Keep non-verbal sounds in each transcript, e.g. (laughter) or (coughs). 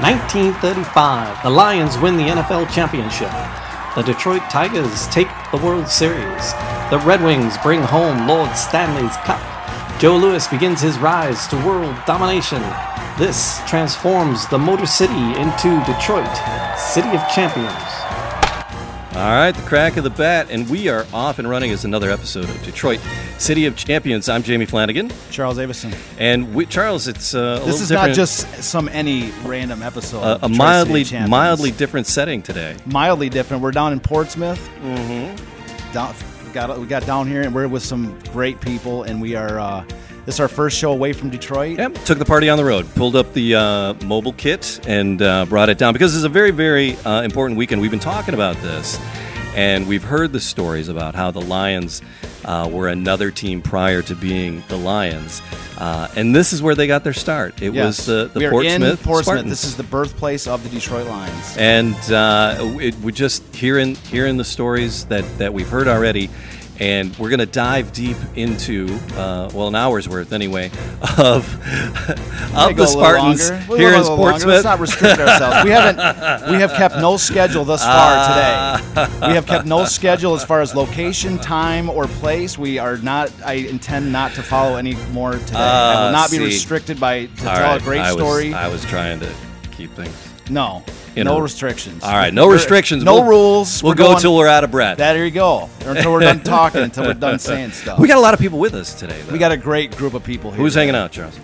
1935, the Lions win the NFL championship. The Detroit Tigers take the World Series. The Red Wings bring home Lord Stanley's Cup. Joe Louis begins his rise to world domination. This transforms the Motor City into Detroit, City of Champions. All right, the crack of the bat, and we are off and running as another episode of Detroit City of Champions. I'm Jamie Flanagan, Charles Avison. and we, Charles, it's uh, a This is different, not just some any random episode. a, of a mildly mildly different setting today. mildly different. We're down in Portsmouth. Mm-hmm. Down, we got we got down here, and we're with some great people, and we are. Uh, this is our first show away from Detroit. Yep, took the party on the road, pulled up the uh, mobile kit, and uh, brought it down because it's a very, very uh, important weekend. We've been talking about this, and we've heard the stories about how the Lions uh, were another team prior to being the Lions, uh, and this is where they got their start. It Yes. was the, the we are Portsmouth in Portsmouth. Spartans. This is the birthplace of the Detroit Lions. and uh, it, we just hearing hearing the stories that that we've heard already. And we're going to dive deep into, uh, well, an hour's worth anyway, of, of the Spartans. We'll here in longer. Let's not restrict ourselves. We haven't. We have kept no schedule thus far today. We have kept no schedule as far as location, time, or place. We are not. I intend not to follow any more today. I Ah, will not be restricted by to All tell right, a great I was- story. I was trying to keep things. no, You no know. restrictions. All right, no We're- restrictions. No We'll- rules. We'll We're go going- until we're out of breath. That There you go. Until we're done (laughs) talking. Until we're done saying stuff. we got a lot of people with us today. Though. We got a great group of people here. Who's today. hanging out, Charles?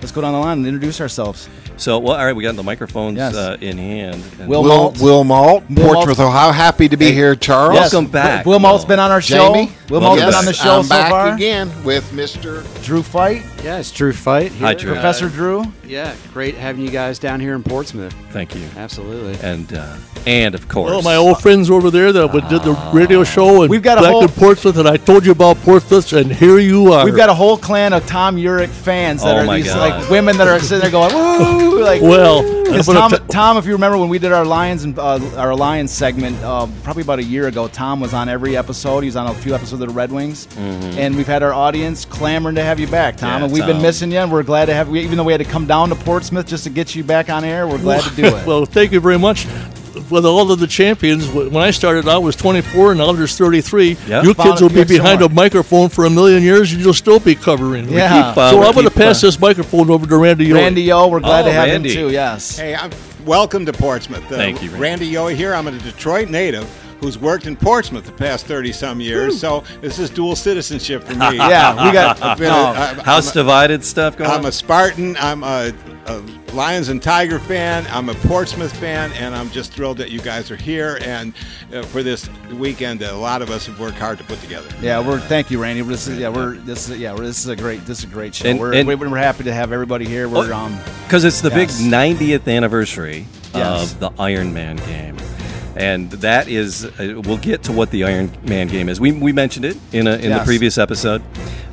Let's go down the line and introduce ourselves. So, well, all right, we got the microphones Yes. uh, in hand. Will Will, Mault. Will Mault, Portsmouth, Mault. Ohio. Happy to be Hey, here, Charles. Yes. Welcome back, Will Mault's Will. been on our show. Jamie. Will Welcome Mault's been on the show I'm so back far. again with Mr. Drew Feight, Yes, it's Drew Feight. Here. Hi, Drew. Professor Drew. Yeah, great having you guys down here in Portsmouth. Thank you. Absolutely. And uh, and of course, Well, my old friends over there that would did the radio show and We've got a back whole- in Portsmouth, and I told you about Portsmouth, and here you are. We've got a whole clan of Tom Eurich fans that Oh are my these God. like women that are sitting there going woo, (laughs) like Well, Tom, t- Tom, if you remember when we did our Lions and uh, our Lions segment, uh, probably about a year ago, Tom was on every episode. He was on a few episodes of the Red Wings, and we've had our audience clamoring to have you back, Tom. Mm-hmm. Yeah, and we've been missing you, and we're glad to have you. Even though we had to come down to Portsmouth just to get you back on air, we're glad to do it. (laughs) well, thank you very much. With all of the champions, when I started out, I was 24, and now there's 33. Yep. You kids will be behind more. a microphone for a million years, and you'll still be covering. me. Yeah. keep, uh, so we I'm going to pass uh, this microphone over to Randy. Yohe. Randy O, we're glad Oh, to have Randy. him too. Yes. Hey, I'm welcome to Portsmouth. Uh, Thank you, Randy. Randy Yohe here. I'm a Detroit native who's worked in Portsmouth the past 30 some years. So this is dual citizenship for me. (laughs) Yeah, we got. (laughs) I've been a- I'm- house I'm a- divided stuff going on. I'm on. a Spartan. I'm a, a Lions and Tiger fan. I'm a Portsmouth fan, and I'm just thrilled that you guys are here and uh, for this weekend that a lot of us have worked hard to put together. Yeah, we're thank you, Randy. This is yeah, we're this is yeah, this is a great this is a great show. And- we're, and- we're we're happy to have everybody here. We're Oh, um Because it's the Yes. big 90th anniversary Yes. of the Iron Man game. And that is, uh, we'll get to what the Iron Man game is. We, we mentioned it in, a, in the previous episode.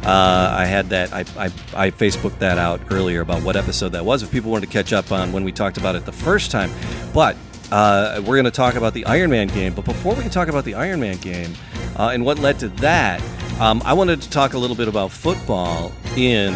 Uh, I had that, I, I, I Facebooked that out earlier about what episode that was if people wanted to catch up on when we talked about it the first time. But uh, we're going to talk about the Iron Man game. But before we can talk about the Iron Man game uh, and what led to that, um, I wanted to talk a little bit about football in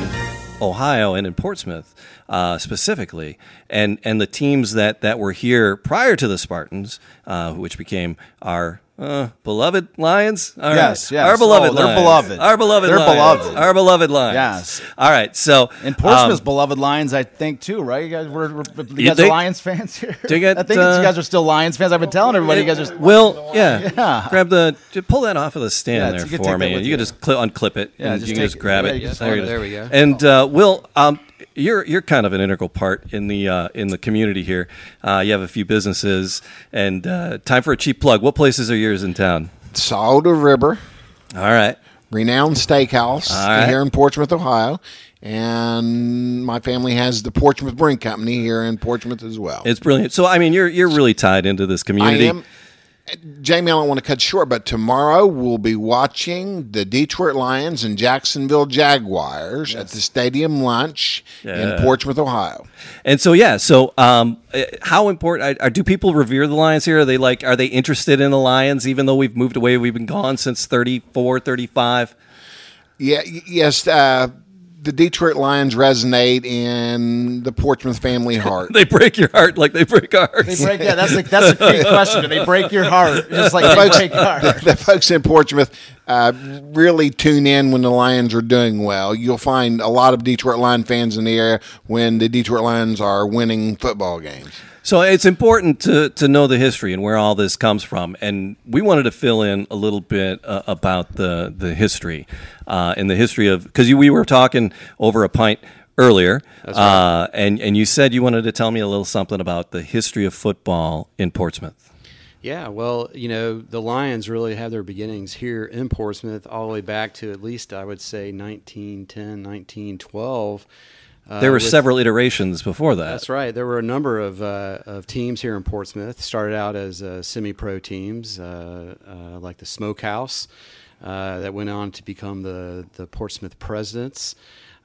Ohio and in Portsmouth uh, specifically, and and the teams that that were here prior to the Spartans, uh, which became our uh, beloved Lions. All right. Yes, yes. our beloved Oh, they're Lions. beloved. Our beloved. They're Lions. beloved. Our beloved Lions. Yes. All right. So and Portsmouth's um, beloved Lions, I think too, right? You guys, we're, we're you You guys think- are Lions fans here. Get, I think uh, you guys are still Lions fans. I've been telling everybody, you guys are. Will, yeah, Yeah. grab the, pull that off of the stand Yeah, there for me, you you. can just cli unclip it, Yeah, and just you can take just grab it. there. There we go. And uh, Will, um, you're you're kind of an integral part in the uh, in the community here. Uh, you have a few businesses, and uh, time for a cheap plug. What places are yours in town? Scioto Ribber, All right. renowned steakhouse right. here in Portsmouth, Ohio. And my family has the Portsmouth Brewing Company here in Portsmouth as well. It's brilliant. So I mean, you're you're really tied into this I community. am. Jamie, I don't want to cut short, but tomorrow we'll be watching the Detroit Lions and Jacksonville Jaguars at the stadium lunch Yeah. in Portsmouth, Ohio. And so yeah, so um, uh, how important are, do people revere the Lions here? Are they like are they interested in the Lions even though we've moved away? We've been gone since 34, 35? Yeah, yes. Uh, the Detroit Lions resonate in the Portsmouth family (laughs) heart? They break your heart like they break ours. They break. Yeah, that's like that's a great (laughs) question. Do they break your heart just like they folks, break ours? (laughs) the, the folks in Portsmouth uh, really tune in when the Lions are doing well. You'll find a lot of Detroit Lion fans in the area when the Detroit Lions are winning football games. So it's important to, to know the history and where all this comes from. And we wanted to fill in a little bit uh, about the, the history uh, and the history of, because we were talking over a pint earlier. Uh, and, and you said you wanted to tell me a little something about the history of football in Portsmouth. Yeah, well, you know, the Lions really have their beginnings here in Portsmouth all the way back to at least, I would say, 1910, 1912. Uh, There were with- several iterations before that. That's right. There were a number of, uh, of teams here in Portsmouth. Started out as uh, semi-pro teams, uh, uh, like the Smokehouse, uh, that went on to become the the Portsmouth Presidents,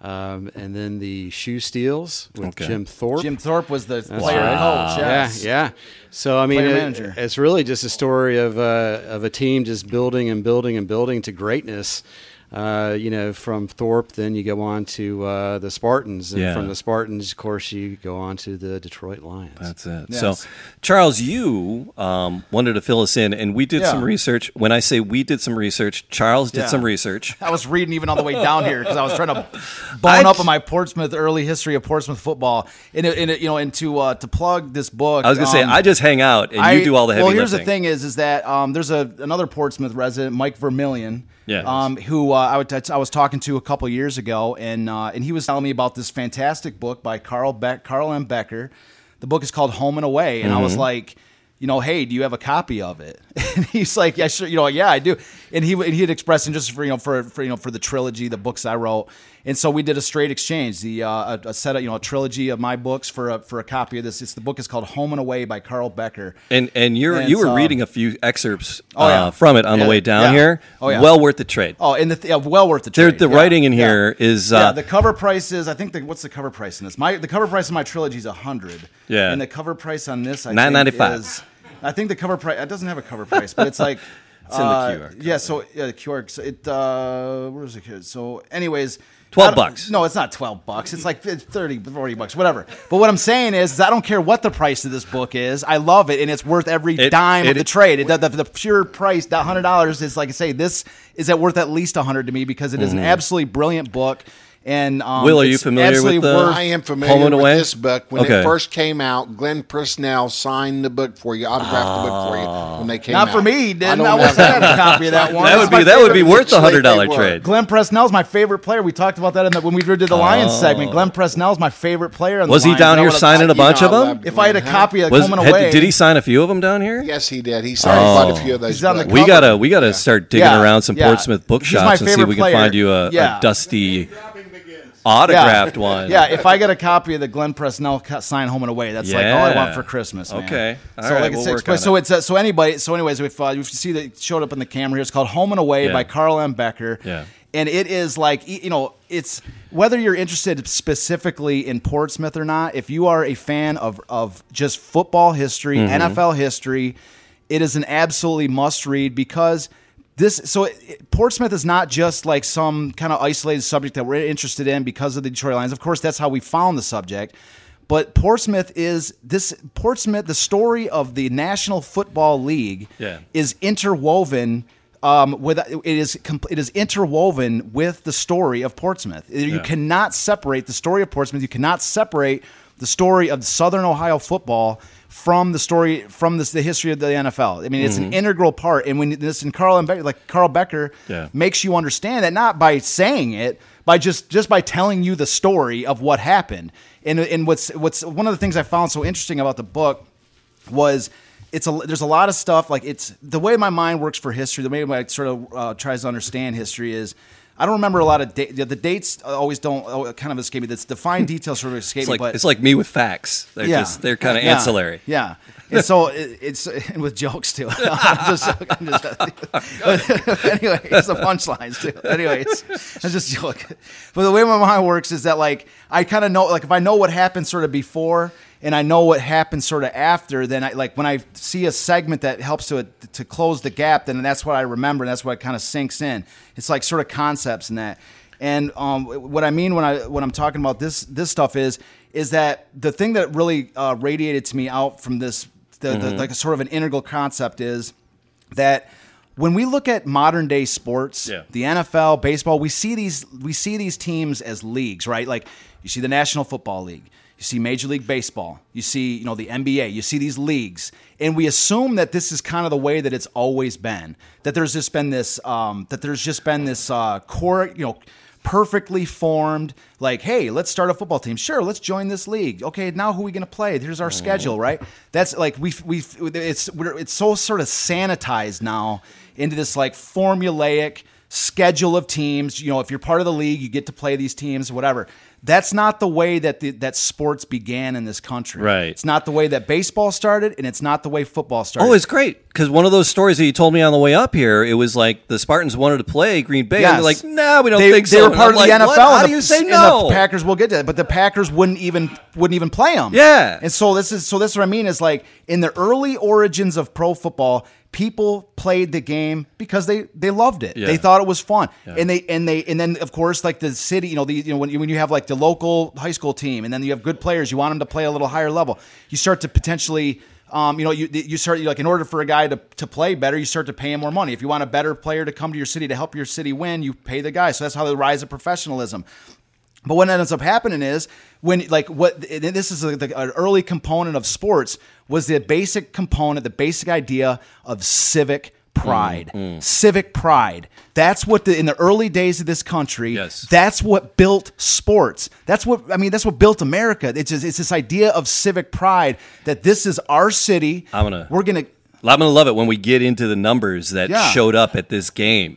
um, and then the Shoe steels with Okay. Jim Thorpe. Jim Thorpe was the That's player right. coach. Yes. Yeah, yeah. So I mean, it- it's really just a story of uh, of a team just building and building and building to greatness. Uh, you know, from Thorpe, then you go on to uh, the Spartans, and Yeah. from the Spartans, of course, you go on to the Detroit Lions. That's it. Yes. So, Charles, you um, wanted to fill us in, and we did Yeah. some research. When I say we did some research, Charles did Yeah. some research. I was reading even on the way down here because I was trying to (laughs) bone up on my Portsmouth early history of Portsmouth football. And, and you know, and to uh, to plug this book, I was going to say, um, I just hang out, and I- you do all the heavy Well, here's lifting. the thing: is is that um, there's a another Portsmouth resident, Mike Vermillion, Yeah. um, who uh, I, would, I was talking to a couple years ago, and uh, and he was telling me about this fantastic book by Carl Beck, Carl M. Becker. The book is called Home and Away, and I Mm-hmm. was like. You know, hey, do you have a copy of it? (laughs) And he's like, yeah, sure. You know, yeah, I do. And he and he had expressed interest for you know for, for you know for the trilogy, the books I wrote. And so we did a straight exchange, the uh, a, a set of you know a trilogy of my books for a for a copy of this. It's the book is called Home and Away by Carl Becker. and and you're you were reading a few excerpts Oh, yeah. uh, from it on the way down yeah. here. Oh, yeah. Well worth the trade. Oh, and the th- yeah, well worth the There- trade. the yeah, writing in yeah. here is, yeah. uh, The cover price is I think the, what's the cover price in this? My the cover price of my trilogy is a hundred. Yeah. and the cover price on this I Nine think ninety five. is- I think the cover price it doesn't have a cover price, but it's like (laughs) It's in the uh, QR code. Yeah, so yeah, the QR. So it uh, where is it? So, anyways. 12 bucks. No, it's not 12 bucks. It's like 30, 40 bucks, whatever. But what I'm saying is, is I don't care what the price of this book is. I love it, and it's worth every It- dime it- of the trade. It, the, the, the pure price, that hundred dollars, is like I say, this is at worth at least a hundred to me because it is an mm-hmm. absolutely brilliant book. And um. Will, are you familiar with absolutely the- worth- I am familiar with Away? this book. When Okay. it first came out, Glenn Presnell signed the book for you, autographed the book for you when they came Not out. for me, didn't I? don't wish have I had a copy of that (laughs) one. That It's would my be that would be worth the hundred dollar they were. trade. Glenn Presnell's my favorite player. We talked about that in the, when we did the Lions segment. Glenn Presnell's my favorite player. In Oh. Was the he Lions. down here signing a you know, bunch of them? If I had a copy of Was had- Away, did he sign a few of them down here? Yes, he did. He signed Oh. quite a few of those. He's on. We gotta we gotta start digging around some. Portsmouth bookshops and see if we can find you a dusty autographed yeah. (laughs) one. Yeah, if I get a copy of the Glenn Presnell sign Home and Away, that's like all I want for Christmas. Man. Okay. All so right, like we'll it's, work but on so it's uh, so anybody so anyways if uh, you see that it showed up in the camera here, it's called Home and Away Yeah. by Carl M. Becker. Yeah. And it is like you know, it's whether you're interested specifically in Portsmouth or not. If you are a fan of of just football history, Mm-hmm. NFL history, it is an absolutely must read because this so it, Portsmouth is not just like some kind of isolated subject that we're interested in because of the Detroit Lions. Of course, that's how we found the subject. But Portsmouth is this Portsmouth. The story of the National Football League Yeah. is interwoven. Um, with it is it is interwoven with the story of Portsmouth. You Yeah. cannot separate the story of Portsmouth. You cannot separate the story of Southern Ohio football from the story from this, the history of the NFL. I mean, it's an integral part. And when this and Carl and Becker, like Carl Becker, Yeah. makes you understand that not by saying it, by just just by telling you the story of what happened. And and what's what's one of the things I found so interesting about the book was it's a there's a lot of stuff like it's the way my mind works for history the way my sort of uh, tries to understand history is I don't remember a lot of da- the dates always don't oh, kind of escape me. The defined (laughs) details sort of escape It's me. but it's like me with facts. They're just they're kind of Yeah. ancillary. Yeah. And so it, it's and with jokes too. (laughs) I'm just, I'm just- (laughs) anyway, it's the punchlines too. Anyways, I just joke. But the way my mind works is that like I kind of know like if I know what happened sort of before and I know what happens sort of after, then I like when I see a segment that helps to to close the gap, then that's what I remember. And that's what kind of sinks in. It's like sort of concepts and that. And um, what I mean when I when I'm talking about this this stuff is is that the thing that really uh, radiated to me out from this the, the like a sort of an integral concept is that when we look at modern day sports, Yeah. the NFL, baseball, we see these we see these teams as leagues, right? Like you see the National Football League, you see Major League Baseball, you see, you know, the NBA, you see these leagues, and we assume that this is kind of the way that it's always been. That there's just been this um, that there's just been this uh, core, you know, perfectly formed like hey let's start a football team. Sure let's join this league. Okay now who are we going to play? Here's our schedule right? That's like we we it's we're, it's so sort of sanitized now into this like formulaic schedule of teams. You know if you're part of the league you get to play these teams whatever that's not the way that the, that sports began in this country Right. it's not the way that baseball started and it's not the way football started Oh, it's great because one of those stories that you told me on the way up here, it was like the Spartans wanted to play Green Bay, and they're like, "No, we don't they, think they so." were part of I'm the NFL. "What? How and do you say no?" The Packers will get to that, but the Packers wouldn't even wouldn't even play them. Yeah. and so this is so this is what I mean is like in the early origins of pro football, people played the game because they they loved it. Yeah. They thought it was fun, and they and they and then of course like the city, you know, the you know when you, when you have like the local high school team, and then you have good players, you want them to play a little higher level. You start to potentially. Um, you know, you, you start like in order for a guy to, to play better, you start to pay him more money. If you want a better player to come to your city to help your city win, you pay the guy. So that's how the rise of professionalism. But what ends up happening is when, like, what this is like the, an early component of sports was the basic component, the basic idea of civic pride. Mm, Civic pride. That's what the in the early days of this country. Yes. That's what built sports. That's what I mean. That's what built America. It's just, it's this idea of civic pride that this is our city. I'm gonna- We're gonna. I'm gonna love it when we get into the numbers that Yeah. showed up at this game.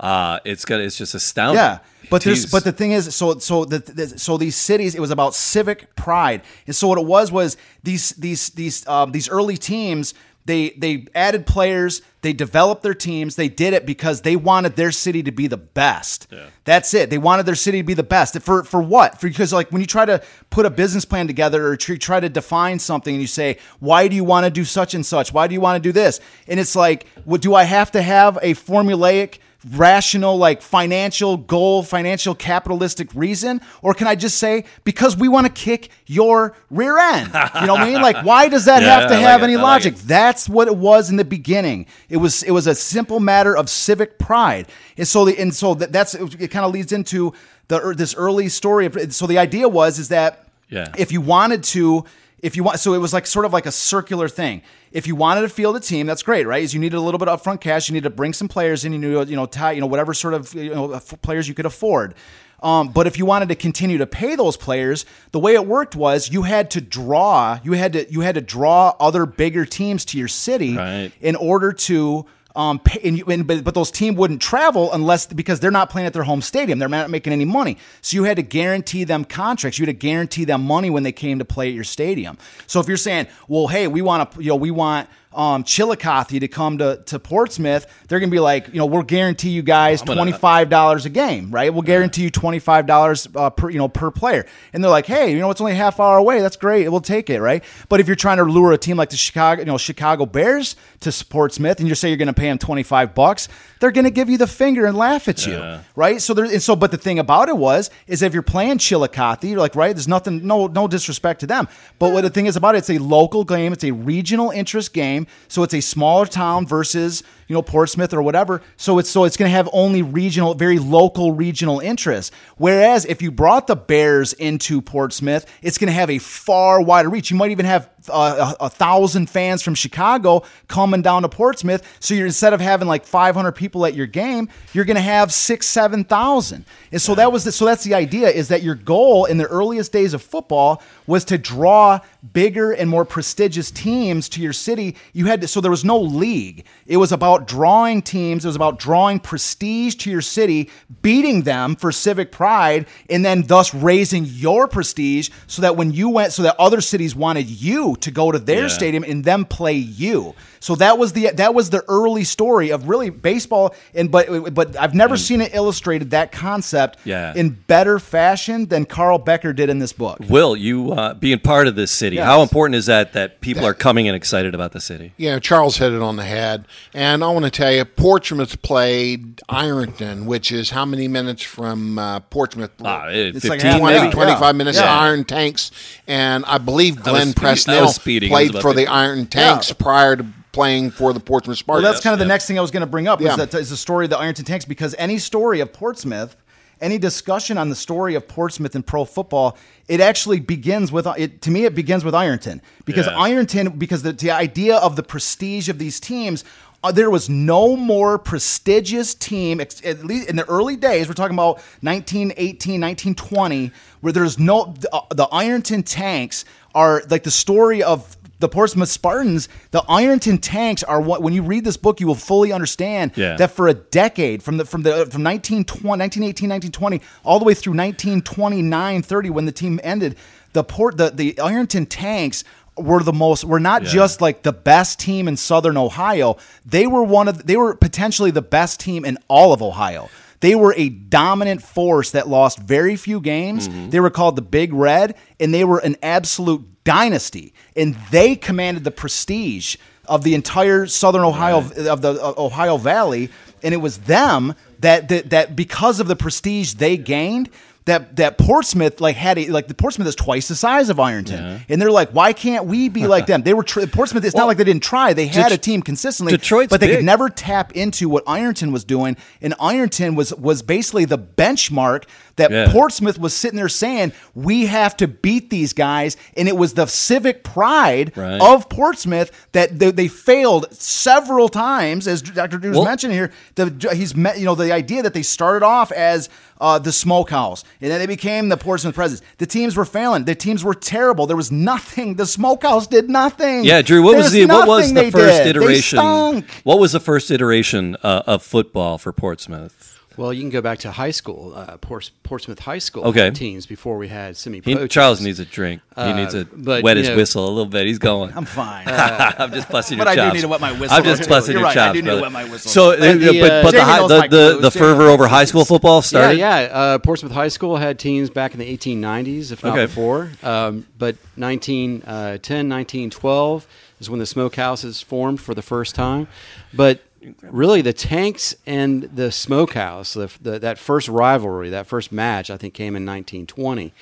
Uh, it's got it's just astounding. Yeah. But there's but the thing is so so the, the so these cities it was about civic pride. And so what it was was these these these um, these early teams they they added players they developed their teams they did it because they wanted their city to be the best. That's it. They wanted their city to be the best. For for what? For because like when you try to put a business plan together or tr- try to define something and you say why do you want to do such and such? Why do you want to do this? And it's like what do I have to have a formulaic rational like financial goal financial capitalistic reason? Or can i just say because we want to kick your rear end? You know what i mean? Like why does that (laughs) Yeah, have to like have it, any I logic? it. that's what it was in the beginning. It was it was a simple matter of civic pride. And so the and so that, that's it kind of leads into the this early story of so the idea was is that Yeah. if you wanted to if you want so it was like sort of like a circular thing. If you wanted to field a team that's great right? Is you needed a little bit of upfront cash you need to bring some players in you to you know tie you know whatever sort of you know players you could afford. Um, but if you wanted to continue to pay those players the way it worked was you had to draw you had to you had to draw other bigger teams to your city Right. in order to um, and and, but, but those teams wouldn't travel unless because they're not playing at their home stadium. They're not making any money. So you had to guarantee them contracts. You had to guarantee them money when they came to play at your stadium. So if you're saying, well, hey, we want to, you know, we want um, Chillicothe to come to, to Portsmouth, they're going to be like, you know, we'll guarantee you guys twenty five dollars a game, right? We'll guarantee you twenty five dollars uh, per, you know, per player. And they're like, hey, you know, it's only a half hour away. That's great. We'll take it, right? But if you're trying to lure a team like the Chicago, you know, Chicago Bears to Portsmouth, and you say you're going to pay them twenty five bucks, they're going to give you the finger and laugh at you, Yeah. right? So there, and so, but the thing about it was, is if you're playing Chillicothe, you're like, right? There's nothing, no, no disrespect to them, but what the thing is about it, it's a local game, it's a regional interest game, so it's a smaller town versus you know Portsmouth or whatever. So it's so it's going to have only regional, very local regional interest. Whereas if you brought the Bears into Portsmouth, it's going to have a far wider reach. You might even have uh, a, a thousand fans from Chicago coming down to Portsmouth. So you're instead of having like 500 people at your game, you're going to have six, seven thousand. And so that was the, so that's the idea is that your goal in the earliest days of football was to draw bigger and more prestigious teams to your city. You had to, so there was no league. It was about drawing teams. It was about drawing prestige to your city, beating them for civic pride, and then thus raising your prestige so that when you went, so that other cities wanted you to go to their Yeah. stadium and them play you. So that was the that was the early story of really baseball. And but but I've never seen it illustrated that concept Yeah. in better fashion than Carl Becker did in this book. Will you uh, being part of this city? Yes. How important is that that people are coming and excited about the city? Yeah, Charles hit it on the head. And I want to tell you, Portsmouth played Ironton, which is how many minutes from uh, Portsmouth? It- It's like 15, half- 20, Yeah. 25 Yeah. minutes Yeah. of Iron Tanks. And I believe Glenn speed- I was Presnell speeding. Played about for the Iron Tanks prior to playing for the Portsmouth Spartans. Well, that's kind of the next thing I was going to bring up. Yeah. Is that is the story of the Ironton Tanks because any story of Portsmouth, any discussion on the story of Portsmouth in pro football, it actually begins with it. To me, it begins with Ironton because Yeah. Ironton because the, the idea of the prestige of these teams. Uh, there was no more prestigious team, ex- at least in the early days. We're talking about 1918, 1920, where there's no the, uh, the Ironton tanks are like the story of the Portsmouth Spartans, the Ironton tanks are what when you read this book you will fully understand Yeah. that for a decade from the from the from 1920 1918 1920 all the way through 1929 30 when the team ended the port the the Ironton tanks were the most were not Yeah. just like the best team in southern Ohio they were one of they were potentially the best team in all of Ohio they were a dominant force that lost very few games. Mm-hmm. They were called the Big Red, and they were an absolute dynasty. And they commanded the prestige of the entire Southern Ohio of the uh, Ohio Valley. And it was them that, that that because of the prestige they gained. That, that Portsmouth like had a, like the Portsmouth is twice the size of Ironton, and they're like, why can't we be like (laughs) them? They were tr- Portsmouth. It's not like they didn't try; they had Det- a team consistently, Detroit's but they big. could never tap into what Ironton was doing. And Ironton was was basically the benchmark that Yeah. Portsmouth was sitting there saying, "We have to beat these guys." And it was the civic pride Right. of Portsmouth that they, they failed several times, as Dr. Drew's Well- mentioned here. The, he's met, you know, the idea that they started off as uh, the Smokehouse, and then they became the Portsmouth Presidents. The teams were failing. The teams were terrible. There was nothing. The Smokehouse did nothing. Yeah, Drew. What was the what was the first did. Iteration? What was the first iteration uh, of football for Portsmouth? Well, you can go back to high school, uh, Ports- Portsmouth High School Okay. teams before we had He, semi-pro. Charles needs a drink. He Uh, needs to but, wet you his know- whistle a little bit. He's going. I'm fine. (laughs) I'm just busting (laughs) But I do need to wet my whistle, I'm just though, too. busting You're your right, I do need to brother. wet my whistle. So, But uh, the, but, uh, but the, high, the, the, the fervor over high school football Yeah, started. yeah. Uh, Portsmouth High School had teams back in the 1890s, if not Okay. before. Um, but 1910, 1912 is when the smokehouses formed for the first time. But really, the tanks and the smokehouse, the, the, that first rivalry, that first match, I think came in 1920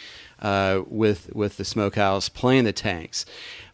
uh, with with the smokehouse playing the tanks.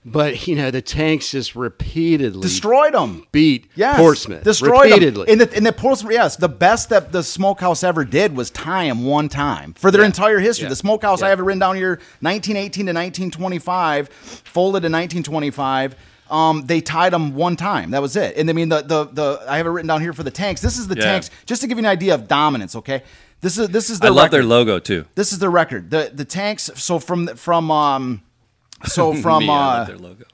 But you know, the tanks just repeatedly Destroyed them. beat Yes, Portsmouth destroyed repeatedly. them. In the in the Portsmouth, yes, the best that the Smokehouse ever did was tie them one time for their Yeah. entire history. Yeah. The Smokehouse, I Yeah. have it written down here, 1918 to 1925, folded in 1925. Um, they tied them one time. That was it. And I mean, the, the the I have it written down here for the tanks. This is the Yeah. tanks, just to give you an idea of dominance. Okay, this is this is I love their logo too. This is their record. The the tanks. So from from um, so (laughs) from Me, I love uh, their logo.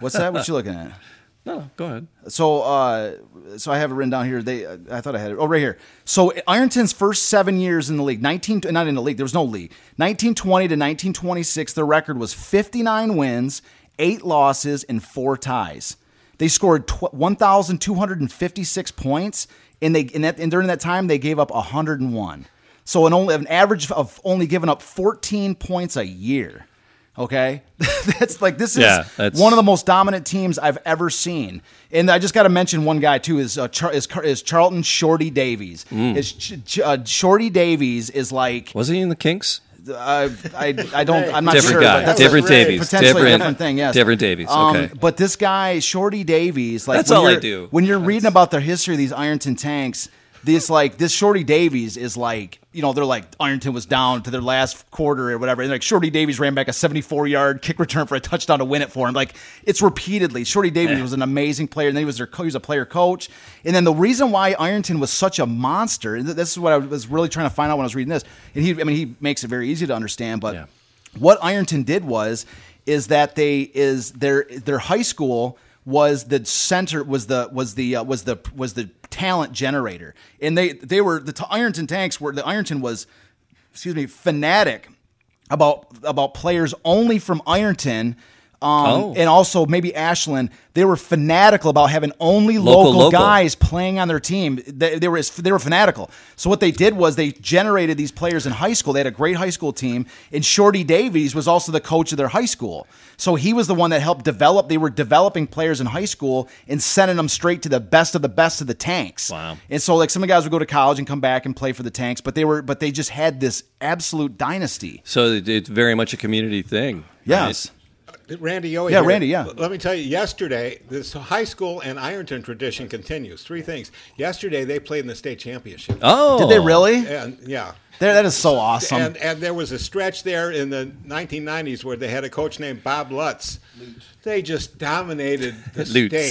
what's that? What you looking at? (laughs) No, go ahead. So, uh, so I have it written down here. They, I thought I had it. Oh, right here. So Ironton's first seven years in the league, nineteen, not in the league. There was no league. Nineteen twenty to nineteen twenty six. Their record was fifty nine wins, eight losses, and four ties. They scored tw- one thousand two hundred and fifty six points, and they and, that, and during that time they gave up hundred and one. So an only an average of only giving up fourteen points a year. Okay, (laughs) that's like this is Yeah, one of the most dominant teams I've ever seen. And I just got to mention one guy too is uh, Char- is, Car- is Charlton Shorty Davies. Mm. Is Ch- Ch- uh, Shorty Davies is like Was he in the Kinks? I I don't I'm not Different sure. guy. but that's Different a, Davies. Potentially Different- a different thing. Yes, different Davies. Um, Okay. but this guy Shorty Davies, like That's when all I you're- do. When you're reading about the history of these Ironton tanks. This like this Shorty Davies is like you know they're like Ironton was down to their last quarter or whatever and like Shorty Davies ran back a 74 yard kick return for a touchdown to win it for him like it's repeatedly Shorty Davies was an amazing player and then he was their co- he was a player coach and then the reason why Ironton was such a monster and this is what I was really trying to find out when I was reading this and he I mean he makes it very easy to understand but Yeah. what Ironton did was is that they is their their high school was the center was the was the uh, was the was the talent generator. And they they were the t- Ironton tanks were the Ironton was excuse me fanatic about about players only from Ironton um, Oh. and also maybe Ashland. They were fanatical about having only Local, local, local. guys playing on their team. They, they were they were fanatical. So what they did was they generated these players in high school. They had a great high school team, and Shorty Davies was also the coach of their high school. So he was the one that helped develop. They were developing players in high school and sending them straight to the best of the best of the tanks. Wow. And so like some of the guys would go to college and come back and play for the tanks, but they were but they just had this absolute dynasty. So it's very much a community thing. Yes. Randy Yohe. Yeah, here. Randy, yeah. Let me tell you, yesterday, this high school and Ironton tradition continues. Three things. Yesterday, they played in the state championship. Oh, Did they really? And yeah. There, that is so awesome. And, and there was a stretch there in the 1990s where they had a coach named Bob Lutz. They just dominated the (laughs) Lutz.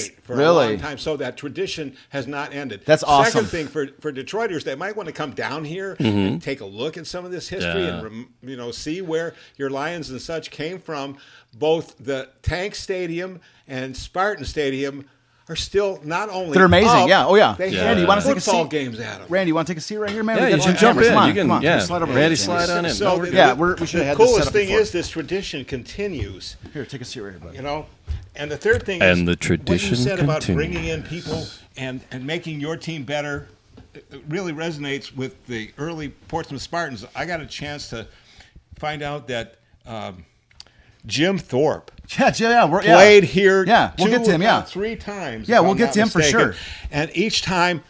state for a long time. So that tradition has not ended. That's awesome. Second thing for, for Detroiters, they might want to come down here and take a look at some of this history Mm-hmm. Yeah. and you know see where your Lions and such came from. Both the Tank Stadium and Spartan Stadium are still not only They're amazing. up, Yeah. Oh, yeah. They Yeah. have Randy, you wanna take a football seat? games at them. Randy, you want to take a seat right here, man? Yeah, We you got should jump in. Come on, You can- come on. yeah. Slide over Randy, slide on in. So No, we're the- Yeah, we're- we should've the had this set coolest up thing before. is this tradition continues. Here, take a seat right here, buddy. You know, and the third thing And is the what you said about bringing in people and and making your team better. It it really resonates with the early Portsmouth Spartans. I got a chance to find out that um, Jim Thorpe Yeah, yeah, yeah, we're, yeah. played here. Yeah, we'll two, get to him. Yeah, three times. Yeah, we'll get to him for sure. And each time,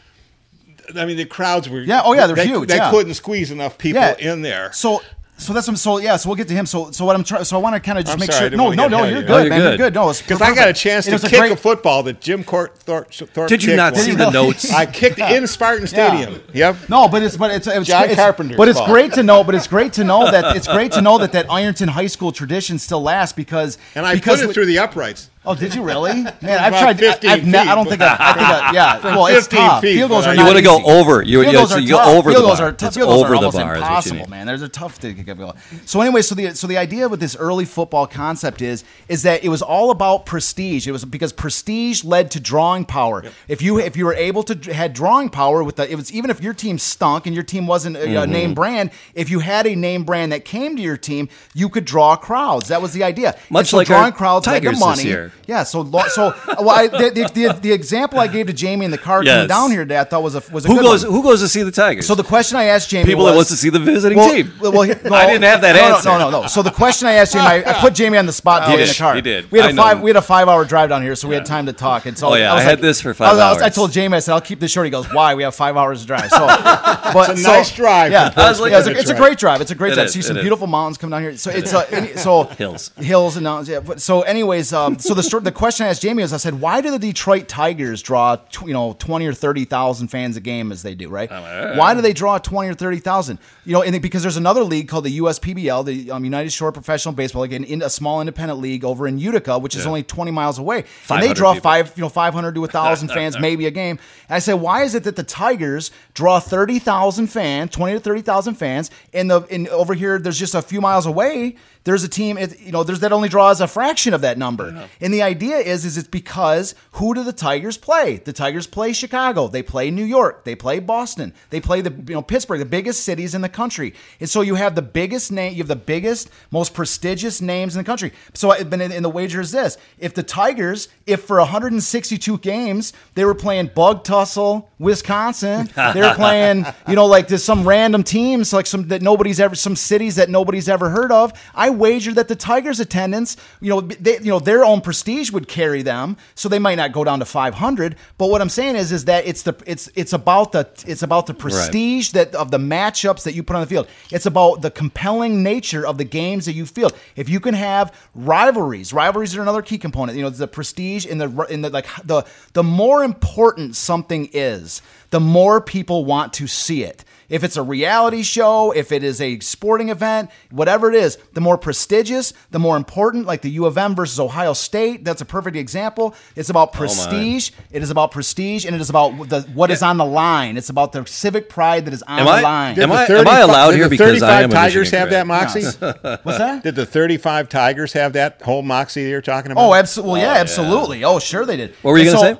I mean, the crowds were. Yeah, oh, yeah, they're they, huge, They yeah. couldn't squeeze enough people yeah. in there. So, so that's what- so yeah. So we'll get to him. So, so what I'm trying. So I want to kind of just I'm make sorry, sure. No, no, no. You're of good, you. No, man. you're You're good. good. No, Because I got a chance to a kick a, football that Jim Court Thorpe, Thorpe Did you not once. see the (laughs) notes? I kicked in Spartan (laughs) Stadium. Yep. No, but it's but it's, it's John great- it's- Carpenter's But it's fault. great to know. But it's great to know that it's great to know that (laughs) that Ironton High School tradition still lasts because And I because put it we- through the uprights. Oh, did you really? (laughs) Man, I've tried. 15 I've ne- I don't think I, I think I, yeah. (laughs) Well, it's tough. feet, Field goals are You want to go easy. over. You, Field you, goals so are you go over field the goals bar. Are, tough. It's field goals over are the almost bar. is what you impossible, man. There's a tough thing to get goal. So anyway, so the so the idea with this early football concept is is that it was all about prestige. It was because prestige led to drawing power. If you if you were able to had drawing power with the it was even if your team stunk and your team wasn't a, Mm-hmm. a name brand, if you had a name brand that came to your team, you could draw crowds. That was the idea. Much so like our drawing crowds led to Tigers this money. year. Yeah. So lo- so well, I, the, the, the, the example I gave to Jamie in the car Yes. coming down here today, I thought was a was a Who good goes? one. Who goes to see the Tigers? So the question I asked Jamie People was, that wants to see the visiting well, team. Well, well, (laughs) no, I didn't have that no, no, answer. No, no, no. So the question I asked Jamie, I, I put Jamie on the spot in the car. you did. We had I a know. five. We had a five-hour drive down here, so we had time to talk. And so Oh, yeah, was I had this for five I, was- I was- I hours. told Jamie, I said, "I'll keep this short." He goes, "Why? We have five hours to drive." So, (laughs) but It's a so- nice drive Yeah, I was like- yeah, it's, a, it's a great drive. It's a great It drive. is, See some is. beautiful mountains coming down here. So it's uh, (laughs) any- so Hills. hills and mountains. Yeah. But, so, anyways, um, so the story, the question I asked Jamie was, I said, "Why do the Detroit Tigers draw tw- you know twenty or thirty thousand fans a game as they do? Right? Why do they draw twenty or thirty thousand? You know, and because there's another league called the USPBL, the um, United Shore Professional Baseball League, in, in a small independent league over in Utica, which is Yeah. only twenty miles away, and they draw people. five, you know, five hundred to thousand (laughs) fans maybe a game. And I said, why is it that the Tigers draw thirty thousand fans, twenty to thirty thousand fans, and the in over here there's just a few miles away. There's a team, it, you know, there's that only draws a fraction of that number. And the idea is, is it's because who do the Tigers play? The Tigers play Chicago, they play New York, they play Boston, they play the you know Pittsburgh, the biggest cities in the country. And so you have the biggest name, you have the biggest, most prestigious names in the country. So I- but in, the wager is this: if the Tigers, if for 162 games they were playing Bug Tussle, Wisconsin, they were playing, (laughs) you know, like there's some random teams, like some that nobody's ever, some cities that nobody's ever heard of. I wager that the Tigers' attendance, you know, they, you know, their own prestige would carry them, so they might not go down to 500. But what I'm saying is, is that it's the, it's, it's about the, it's about the prestige that of the matchups that you put on the field. It's about the compelling nature of the games that you field. If you can have rivalries, rivalries are another key component. You know, the prestige in the in the like the the more important something is, the more people want to see it. If it's a reality show, if it is a sporting event, whatever it is, the more prestigious, the more important. Like the U of M versus Ohio State, that's a perfect example. It's about oh, prestige. it is about prestige, and it is about the, what is on the line. It's about the civic pride that is on Am the I- line. am the I- 35 allowed here because I 35 am a Tigers have that moxie? (laughs) What's that? Did the 35 Tigers have that whole moxie that you're talking about? Oh, absolutely. Well, oh, yeah, absolutely. Oh, sure they did. What were you gonna so- say?